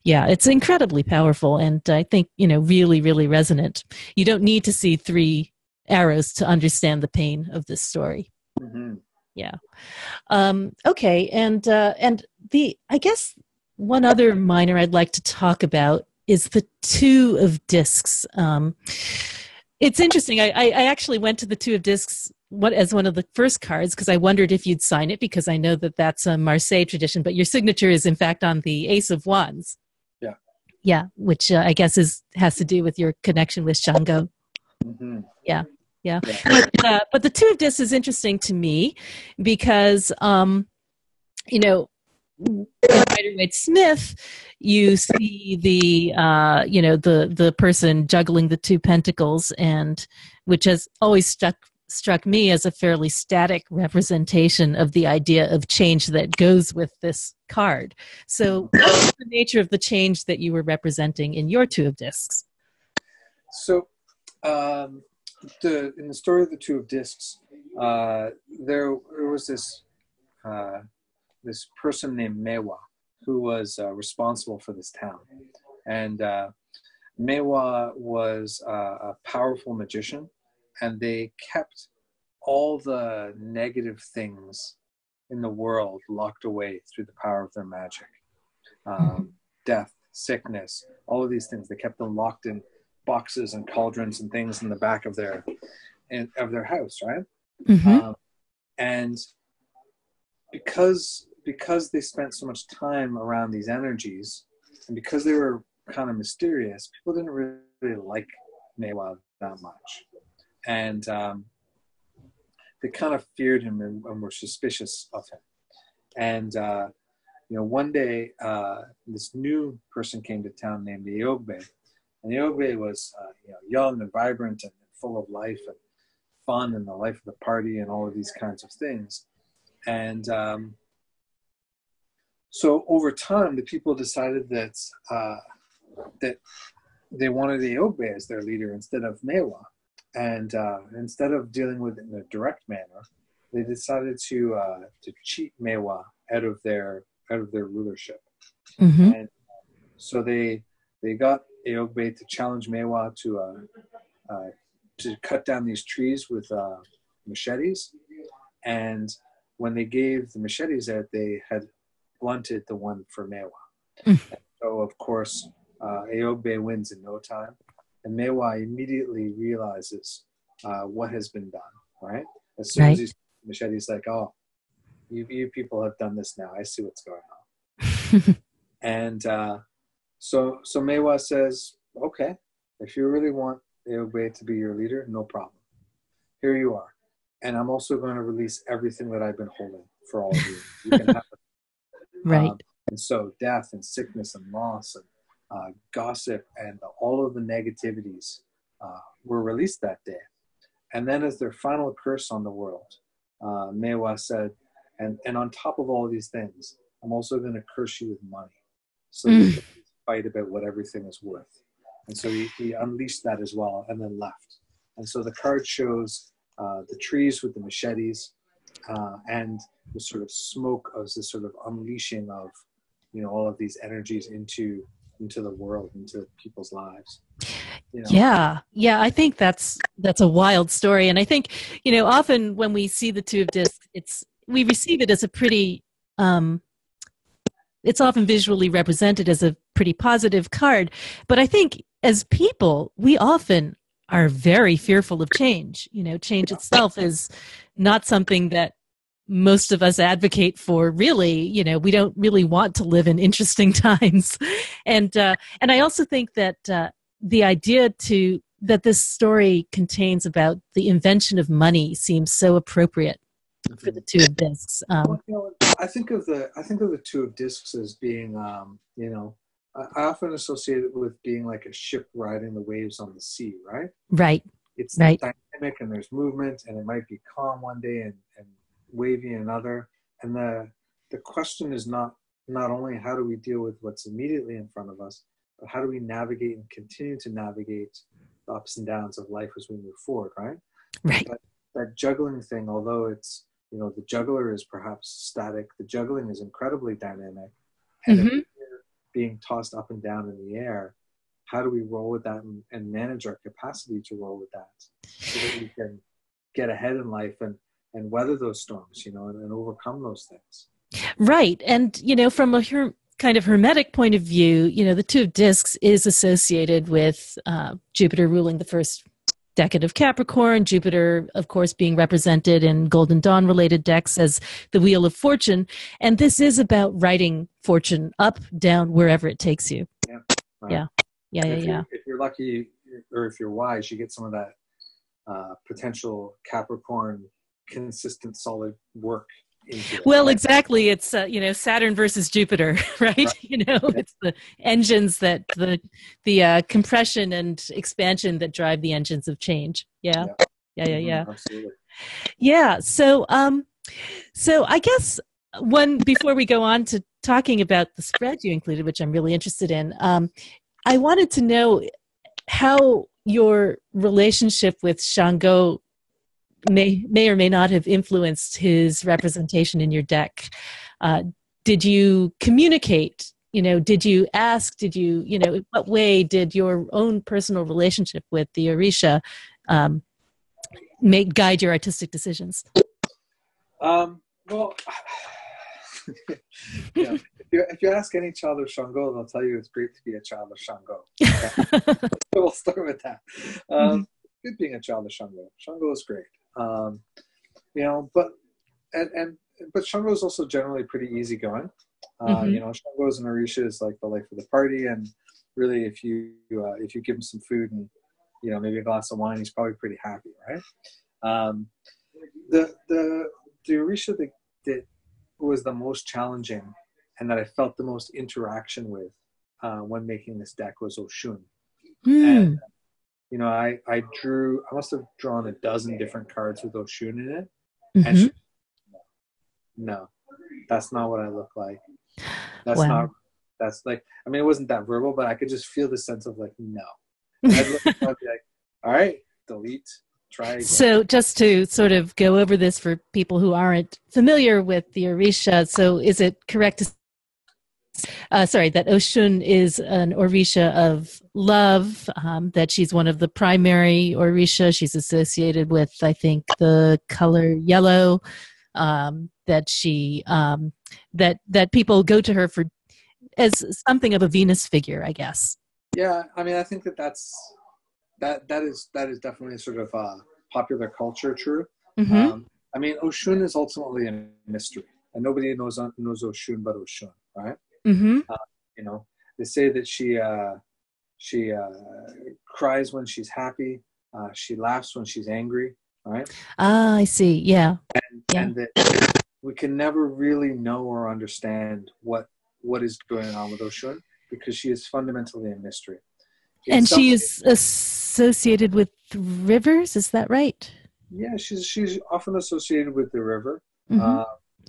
yeah it's incredibly powerful and i think you know really really resonant you don't need to see three arrows to understand the pain of this story mm-hmm. yeah um, okay and uh, and the i guess one other minor i'd like to talk about is the two of discs um, it's interesting I, I actually went to the two of discs what as one of the first cards because I wondered if you'd sign it because I know that that's a Marseille tradition, but your signature is in fact on the Ace of Wands. Yeah. Which uh, I guess is has to do with your connection with Shango. Mm-hmm. Yeah. Yeah. yeah. But, uh, but the two of discs is interesting to me because, um, you know, in Rider Waite Smith, you see the uh, you know the the person juggling the two pentacles, and which has always stuck struck me as a fairly static representation of the idea of change that goes with this card. So, what's the nature of the change that you were representing in your two of discs? So, um, the in the story of the two of discs, uh, there, there was this uh, this person named Mewa who was uh, responsible for this town, and uh, Mewa was a powerful magician and they kept all the negative things in the world locked away through the power of their magic um, mm-hmm. death sickness all of these things they kept them locked in boxes and cauldrons and things in the back of their in, of their house right mm-hmm. um, and because because they spent so much time around these energies and because they were kind of mysterious people didn't really like Mewa that much and um, they kind of feared him and, and, were suspicious of him. And uh, you know, one day uh, this new person came to town named Eogbe, and Eogbe was uh, you know young and vibrant and full of life and fun and the life of the party and all of these kinds of things. And um, so over time, the people decided that uh, that they wanted Eogbe as their leader instead of Mewa and uh, instead of dealing with it in a direct manner, they decided to uh, to cheat Mewa out of their out of their rulership. Mm-hmm. And so they they got Eogbe to challenge Mewa to uh, uh, to cut down these trees with uh, machetes, and when they gave the machetes out, they had blunted the one for Mewa. Mm. so of course, uh, Eogbe wins in no time, and Mewa immediately realizes uh, what has been done. Right as soon Right. as he's machetes, like, oh, you you people have done this now. I see what's going on. And uh, so so Mewa says, okay, if you really want Eogbe to be your leader, no problem. Here you are. And I'm also going to release everything that I've been holding for all of you. You can have it. right. Um, and so death and sickness and loss and uh, gossip and all of the negativities uh, were released that day. And then as their final curse on the world, uh, Mewa said, and, and on top of all these things, I'm also going to curse you with money. So you Mm. fight about what everything is worth. And so he, he unleashed that as well and then left. And so the card shows uh, the trees with the machetes uh, and the sort of smoke of this sort of unleashing of you know all of these energies into into the world into people's lives you know? Yeah, yeah, I think that's that's a wild story, and I think you know often when we see the two of discs, it's we receive it as a pretty. Um, it's often visually represented as a pretty positive card, but I think as people, we often are very fearful of change. You know, change itself is not something that most of us advocate for. Really, you know, we don't really want to live in interesting times, and uh, and I also think that. Uh, the idea to that this story contains about the invention of money seems so appropriate for the two of discs. Um, Well, you know, I think of the I think of the two of discs as being um, you know I often associate it with being like a ship riding the waves on the sea, right? right, It's Right. dynamic and there's movement and it might be calm one day and, and wavy another. And the the question is not not only how do we deal with what's immediately in front of us, but how do we navigate and continue to navigate the ups and downs of life as we move forward, right? right, that juggling thing, although it's you know the juggler is perhaps static, the juggling is incredibly dynamic, and Mhm. being tossed up and down in the air, how do we roll with that and, and manage our capacity to roll with that, so that we can get ahead in life and and weather those storms, you know, and, and overcome those things. right. And you know, from a her- kind of hermetic point of view, you know, the two of discs is associated with uh, Jupiter ruling the first decade of Capricorn. Jupiter, of course, being represented in Golden Dawn related decks as the Wheel of Fortune, and this is about writing fortune up, down, wherever it takes you. Right? Yeah. Yeah, yeah, if yeah. You're, if you're lucky, or if you're wise, you get some of that uh, potential Capricorn consistent, solid work. Well, exactly. It's uh, you know Saturn versus Jupiter, right? Right. You know, it's the engines that the the uh, compression and expansion that drive the engines of change. Yeah, yeah, yeah, Mhm, yeah, Absolutely. yeah. So, um, so I guess one before we go on to talking about the spread you included, which I'm really interested in, um, I wanted to know how your relationship with Shango may may or may not have influenced his representation in your deck. Uh, did you communicate? You know, did you ask? Did you, you know, in what way did your own personal relationship with the Orisha um, make guide your artistic decisions? Um, well, yeah, if, you, if you ask any child of Shango, they'll tell you it's great to be a child of Shango. Okay? so we'll start with that. Um, Good being a child of Shango. Shango is great. Um, you know, but and and but Shango is also generally pretty easygoing. Uh, Mhm. You know, Shango's and Orisha is like the life of the party, and really, if you uh, if you give him some food and you know maybe a glass of wine, he's probably pretty happy, right? Um, the the the Orisha that, that was the most challenging and that I felt the most interaction with uh, when making this deck was Oshun. Hmm. And you know, I I drew I must have drawn a dozen different cards with Oshun in it, and Mhm. she, no, that's not what I look like. That's Wow. not. That's like I mean, it wasn't that verbal, but I could just feel the sense of like no. I'd look, like, all right, delete, try again. So, just to sort of go over this for people who aren't familiar with the Orisha, so is it correct to uh, sorry, that Oshun is an Orisha of love, um, that she's one of the primary Orisha. She's associated with, I think, the color yellow, um, that she, um, that, that people go to her for as something of a Venus figure, I guess. Yeah. I mean, I think that that's, that, that is, that is definitely sort of uh, popular culture true. Mm-hmm. Um, I mean, Oshun is ultimately a mystery and nobody knows, knows Oshun but Oshun, right? Mm-hmm. Uh, you know, they say that she uh, she uh, cries when she's happy. Uh, she laughs when she's angry. Right? Ah, I see. Yeah. And, yeah. and that we can never really know or understand what what is going on with Oshun because she is fundamentally a mystery. It's and she is associated with rivers. Is that right? Yeah, she's she's often associated with the river. Mm-hmm.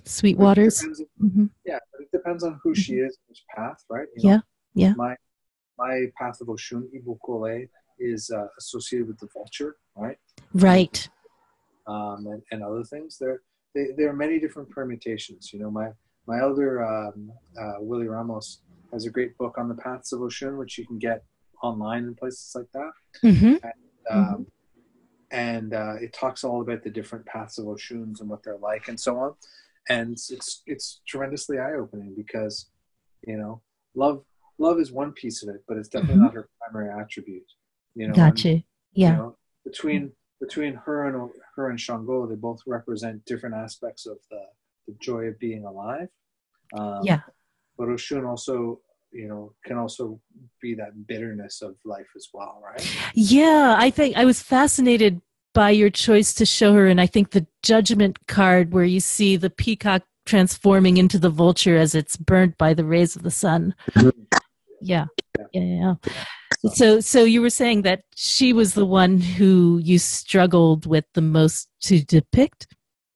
Uh, Sweet waters. Mm-hmm. Yeah, it depends on who she mm-hmm. is, which path, right? You yeah, know, yeah. My my path of Oshun, Ibukole, is uh, associated with the vulture, right? Right. Um, and, and other things. There, they, there are many different permutations. You know, my my elder um, uh, Willie Ramos has a great book on the paths of Oshun, which you can get online in places like that. Mm-hmm. And, um, mm-hmm. and uh, it talks all about the different paths of Oshuns and what they're like and so on and it's it's tremendously eye opening because you know love love is one piece of it, but it's definitely mm-hmm. not her primary attribute. You know, gotcha. And, yeah. You know, between between her and her and Shango, they both represent different aspects of the, the joy of being alive. Um, yeah. But Oshun also, you know, can also be that bitterness of life as well, right? Yeah, I think I was fascinated by your choice to show her, and I think the judgment card where you see the peacock transforming into the vulture as it's burnt by the rays of the sun. Yeah, yeah, yeah. So, so you were saying that she was the one who you struggled with the most to depict.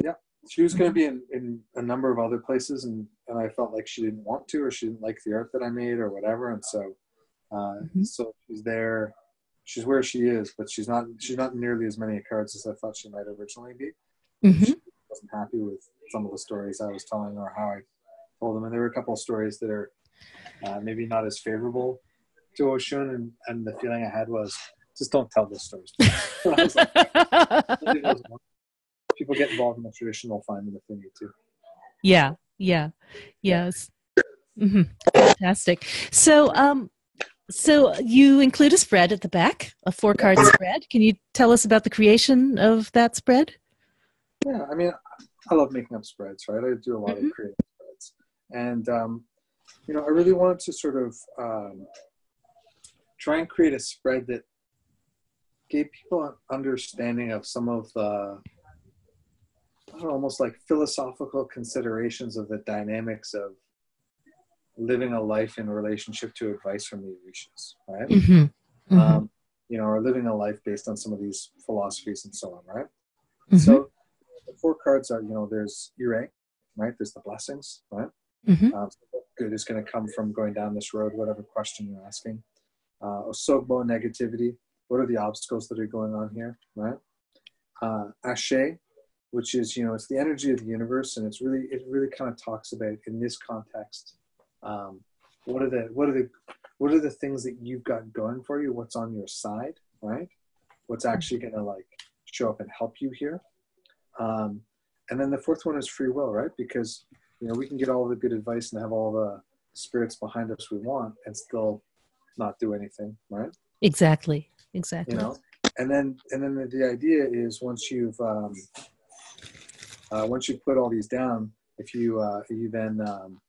Yeah, she was going to be in, in a number of other places, and and I felt like she didn't want to, or she didn't like the art that I made, or whatever, and so, uh, mm-hmm. so she's there she's where she is, but she's not she's not nearly as many cards as I thought she might originally be. Mm-hmm. She wasn't happy with some of the stories I was telling or how I told them, and there were a couple of stories that are uh, maybe not as favorable to Oshun, and, and the feeling I had was just don't tell those stories. like, people get involved in the traditional, find them if they need to. Yeah, yeah, yes. Mm-hmm. Fantastic. So, um, so you include a spread at the back, a four card spread. Can you tell us about the creation of that spread? Yeah, I mean, I love making up spreads, right? I do a lot mm-hmm. of creative spreads, and um, you know, I really wanted to sort of um, try and create a spread that gave people an understanding of some of the know, almost like philosophical considerations of the dynamics of living a life in relationship to advice from the Orishas, right? Mm-hmm. Mm-hmm. Um, you know, or living a life based on some of these philosophies and so on, right? Mm-hmm. So the four cards are, you know, there's Ire, right? There's the blessings, right? Mm-hmm. Um, so good is going to come from going down this road, whatever question you're asking. Uh, Osogbo, negativity. What are the obstacles that are going on here, right? Uh, Ashe, which is, you know, it's the energy of the universe, and it's really, it really kind of talks about in this context um, what are the what are the what are the things that you've got going for you? What's on your side right? What's actually going to like show up and help you here? Um, and then the fourth one is free will right? Because you know we can get all the good advice and have all the spirits behind us we want and still not do anything right? Exactly. Exactly. you know? And then and then the, the idea is once you've um, uh, once you put all these down if you uh, you then um,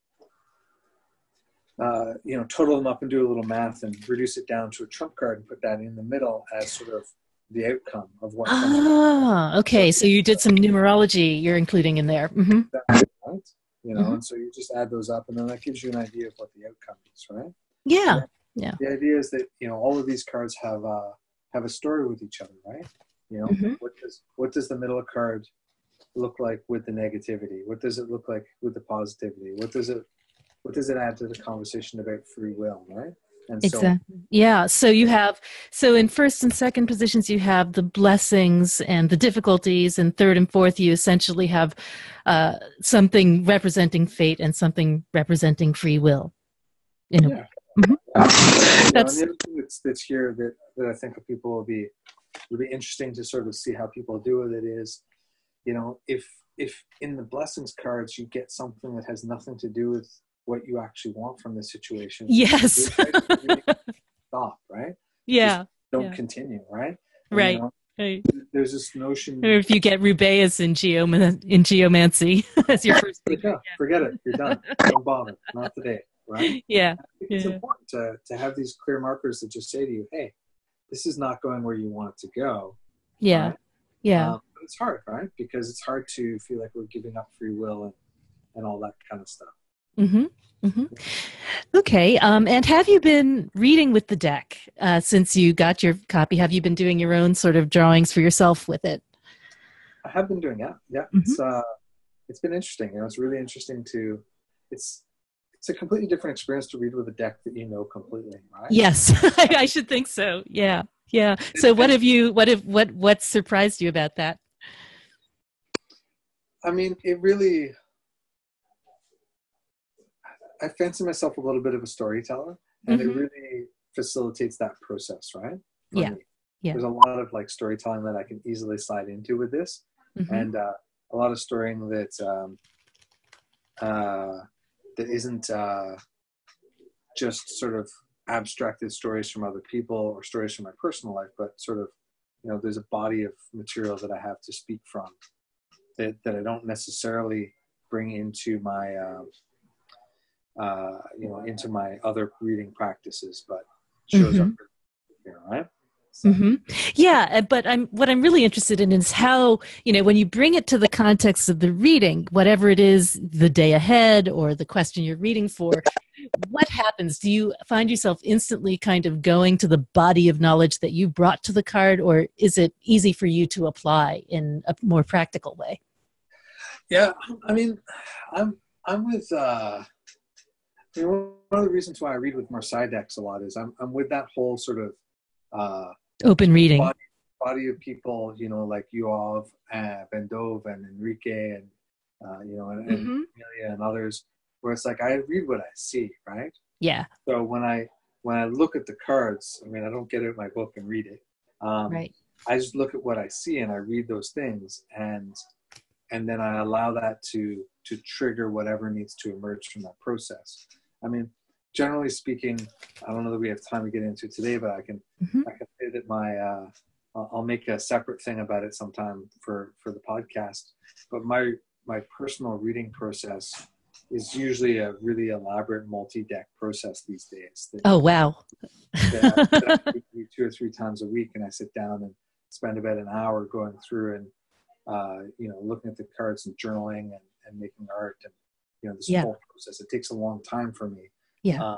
uh, you know, total them up and do a little math and reduce it down to a trump card and put that in the middle as sort of the outcome of what. Ah, okay. So you did some numerology you're including in there. Mm-hmm. Right. You know, mm-hmm. and so you just add those up, and then that gives you an idea of what the outcome is, right? Yeah. Yeah. The idea is that you know all of these cards have uh, have a story with each other, right? You know, mm-hmm. what does what does the middle card look like with the negativity? What does it look like with the positivity? What does it what does it add to the conversation about free will, right? And exactly. So, yeah. So you have so in first and second positions you have the blessings and the difficulties, and third and fourth you essentially have uh, something representing fate and something representing free will. In a, Yeah. Mhm. You know, That's- the that's, that's here that, that I think people will be will be interesting to sort of see how people do with it is, you know, if if in the blessings cards you get something that has nothing to do with what you actually want from the situation, yes. stop, right? yeah. Don't Yeah. continue, right? Right. you know, right. there's this notion. Or if you get Rubeus in, geom- in geomancy as your first go. Forget it. You're done. Don't bother. Not today, right? Yeah. it's Yeah. important to, to have these clear markers that just say to you, hey, this is not going where you want it to go. Yeah. right? Yeah. Um, but it's hard, right? Because it's hard to feel like we're giving up free will and, and all that kind of stuff. Mm-hmm. Mm-hmm. Okay. Um, and have you been reading with the deck uh, since you got your copy? Have you been doing your own sort of drawings for yourself with it? I have been doing that. Yeah, Mm-hmm. it's uh, it's been interesting. You know, it's really interesting to. It's it's a completely different experience to read with a deck that you know completely, right? Yes, I should think so. Yeah. Yeah. So what have you? What have what what surprised you about that? I mean, it really. I fancy myself a little bit of a storyteller, and Mhm. it really facilitates that process, right? Yeah. me. Yeah. There's a lot of like storytelling that I can easily slide into with this, Mhm. and uh, a lot of storying that um, uh, that isn't uh, just sort of abstracted stories from other people or stories from my personal life, but sort of you know there's a body of material that I have to speak from that that I don't necessarily bring into my uh, you know into my other reading practices, but shows up here, right? So, hmm Yeah, uh, but I'm what I'm really interested in is how you know when you bring it to the context of the reading, whatever it is, the day ahead or the question you're reading for. What happens? Do you find yourself instantly kind of going to the body of knowledge that you brought to the card, or is it easy for you to apply in a more practical way? Yeah, I mean, I'm I'm with. Uh, mean, one of the reasons why I read with Marseille decks a lot is I'm I'm with that whole sort of uh, Open reading. body, body of people, you know, like Yoav, uh, Ben-Dov, and Enrique, and uh, you know, and, and Mhm. Amelia and others, where it's like I read what I see, right? Yeah, So when I when I look at the cards, I mean, I don't get out my book and read it. Um, right. I just look at what I see and I read those things and and then I allow that to to trigger whatever needs to emerge from that process. I mean, generally speaking, I don't know that we have time to get into today, but I can Mhm. I can say that my uh, I'll I'll make a separate thing about it sometime for for the podcast. But my my personal reading process is usually a really elaborate multi-deck process these days. That, Oh wow. that that I do two or three times a week, and I sit down and spend about an hour going through and uh, you know looking at the cards and journaling and, and making art and you know this Yeah. whole process. It takes a long time for me. Yeah. Um,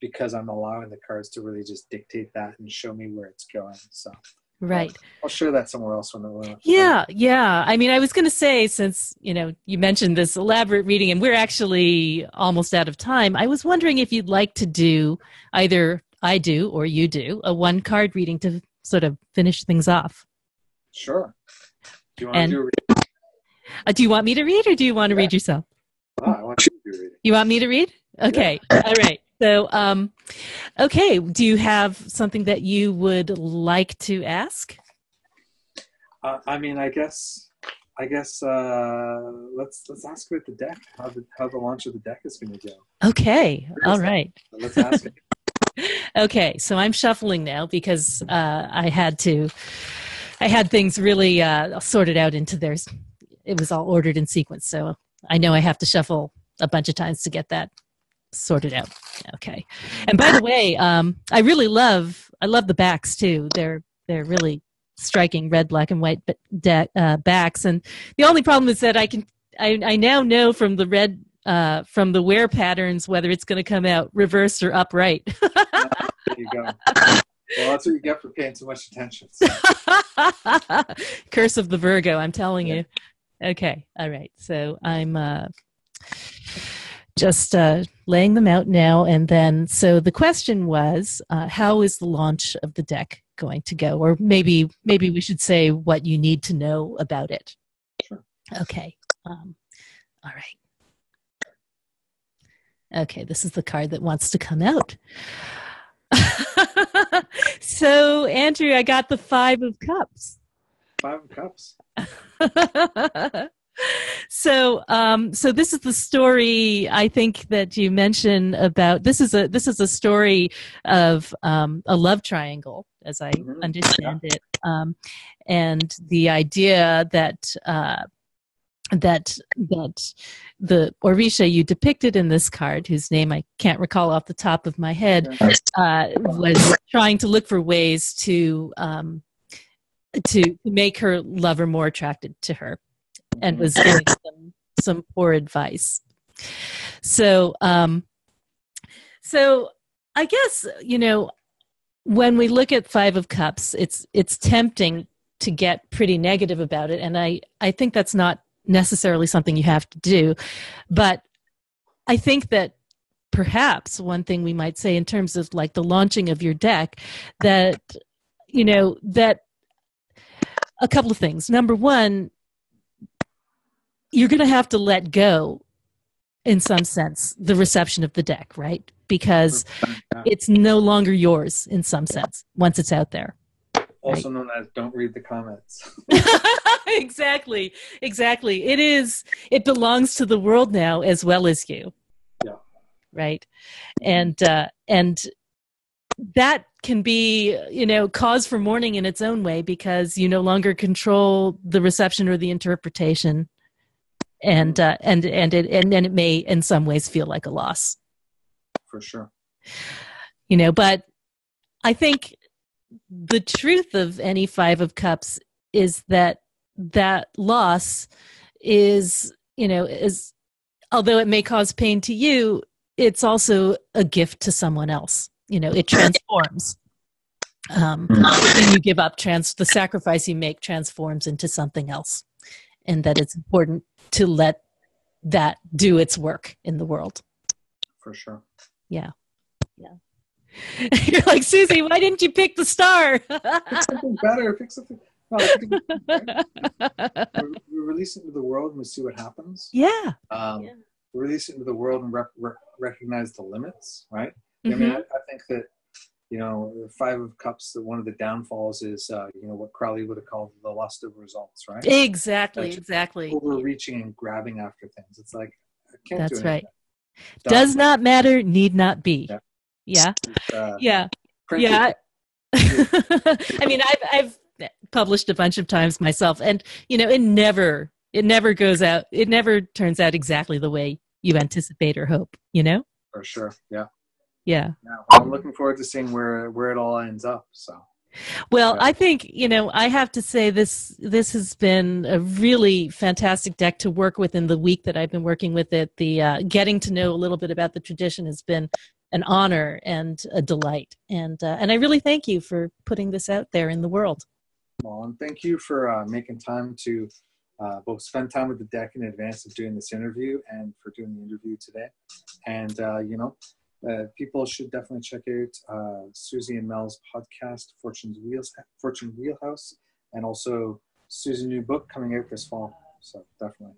because I'm allowing the cards to really just dictate that and show me where it's going. So Right. I'll share that somewhere else when when- Yeah, yeah. I mean, I was going to say, since you know you mentioned this elaborate reading, and we're actually almost out of time. I was wondering if you'd like to do either I do or you do a one card reading to sort of finish things off. Sure. Do you want And- to do? Uh, do you want me to read, or do you want to Yeah. read yourself? Oh, I want you to reading. You want me to read? Okay. All right. So, um, okay. Do you have something that you would like to ask? Uh, I mean, I guess, I guess uh, let's let's ask about the deck. How the how the launch of the deck is going to go. Okay. All right. Let's ask it. Okay, so I'm shuffling now because uh, I had to. I had things really uh, sorted out into theirs. It was all ordered in sequence, so I know I have to shuffle a bunch of times to get that sorted out. Okay, and by the way, um, I really love I love the backs too. They're they're really striking red, black, and white de- uh, backs. And the only problem is that I can I, I now know from the red uh, from the wear patterns whether it's going to come out reversed or upright. There you go. Well, that's what you get for paying too much attention. So, Curse of the Virgo, I'm telling you. Okay, all right. So I'm uh, just uh, laying them out now. And then, so the question was uh, how is the launch of the deck going to go? Or maybe, maybe we should say what you need to know about it. Sure. Okay. Um, all right. Okay, this is the card that wants to come out. so, Andrew, I got the Five of Cups. Five of Cups. so um so this is the story i think that you mentioned about this is a this is a story of um a love triangle as i mm-hmm. understand it um and the idea that uh that that the Orisha you depicted in this card, whose name I can't recall off the top of my head, uh, was trying to look for ways to um, to make her lover more attracted to her, and was giving some some poor advice. So, um, so I guess you know when we look at Five of Cups, it's it's tempting to get pretty negative about it, and I I think that's not necessarily something you have to do. But I think that perhaps one thing we might say in terms of like the launching of your deck that you know that a couple of things number one you're going to have to let go in some sense the reception of the deck right because it's no longer yours in some sense once it's out there also known as don't read the comments. exactly, exactly. It is. It belongs to the world now as well as you. Yeah. Right, and uh, and that can be you know cause for mourning in its own way because you no longer control the reception or the interpretation. And mm-hmm. uh, and and it and, and it may in some ways feel like a loss. For sure. You know but i think the truth of any five of cups is that that loss is you know is although it may cause pain to you it's also a gift to someone else you know it transforms um when you give up trans the sacrifice you make transforms into something else and that it's important to let that do its work in the world for sure yeah yeah You're like, Susie, why didn't you pick the star? pick something better. Pick something. we release it into the world and we see what happens. Yeah. Um, yeah. We release it into the world and rep- re- recognize the limits, right? Mm-hmm. I mean, I, I, think that, you know, the Five of Cups, that one of the downfalls is, uh, you know, what Crowley would have called the lust of results, right? Exactly, like exactly. Overreaching and grabbing after things. It's like, That's right. Does not matter, need not be. Yeah yeah uh, yeah yeah i mean i've i've published a bunch of times myself and you know it never it never goes out it never turns out exactly the way you anticipate or hope you know for sure yeah yeah, i'm looking forward to seeing where where it all ends up so well, I think you know I have to say this this has been a really fantastic deck to work with in the week that I've been working with it. The uh, getting to know a little bit about the tradition has been an honor and a delight, and uh, and I really thank you for putting this out there in the world. Well, and thank you for uh, making time to uh, both spend time with the deck in advance of doing this interview and for doing the interview today. And uh, you know, uh, people should definitely check out uh, Susie and Mel's podcast, Fortune's Wheels, Fortune Wheelhouse, and also Susie's new book coming out this fall. So definitely.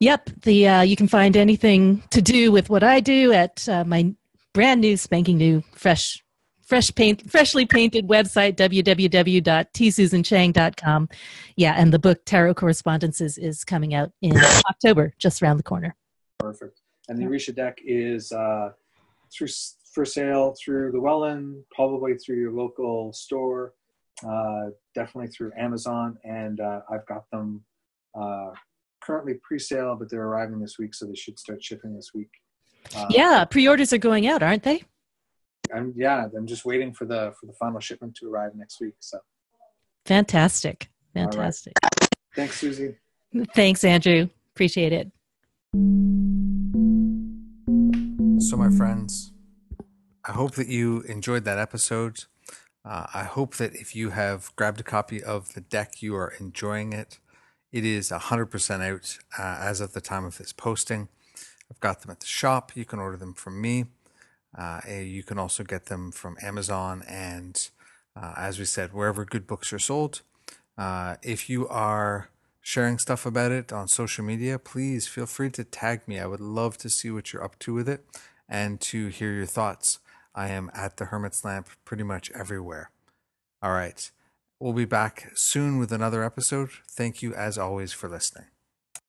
Yep, the uh, you can find anything to do with what I do at uh, my brand new, spanking new, fresh, fresh paint, freshly painted website www.tsusanchang.com. Yeah, and the book Tarot Correspondences is coming out in October, just around the corner. Perfect. And the Orisha deck is. Through for sale through Llewellyn, probably through your local store, uh, definitely through Amazon, and uh, I've got them uh, currently pre-sale, but they're arriving this week, so they should start shipping this week. Uh, yeah, pre-orders are going out, aren't they? I'm yeah, I'm just waiting for the for the final shipment to arrive next week. So fantastic, fantastic. Right. Thanks, Susie. Thanks, Andrew. Appreciate it. So, my friends, I hope that you enjoyed that episode. Uh, I hope that if you have grabbed a copy of the deck, you are enjoying it. It is 100% out uh, as of the time of this posting. I've got them at the shop. You can order them from me. Uh, you can also get them from Amazon and, uh, as we said, wherever good books are sold. Uh, if you are sharing stuff about it on social media, please feel free to tag me. I would love to see what you're up to with it and to hear your thoughts. I am at the Hermit's Lamp pretty much everywhere. All right. We'll be back soon with another episode. Thank you, as always, for listening.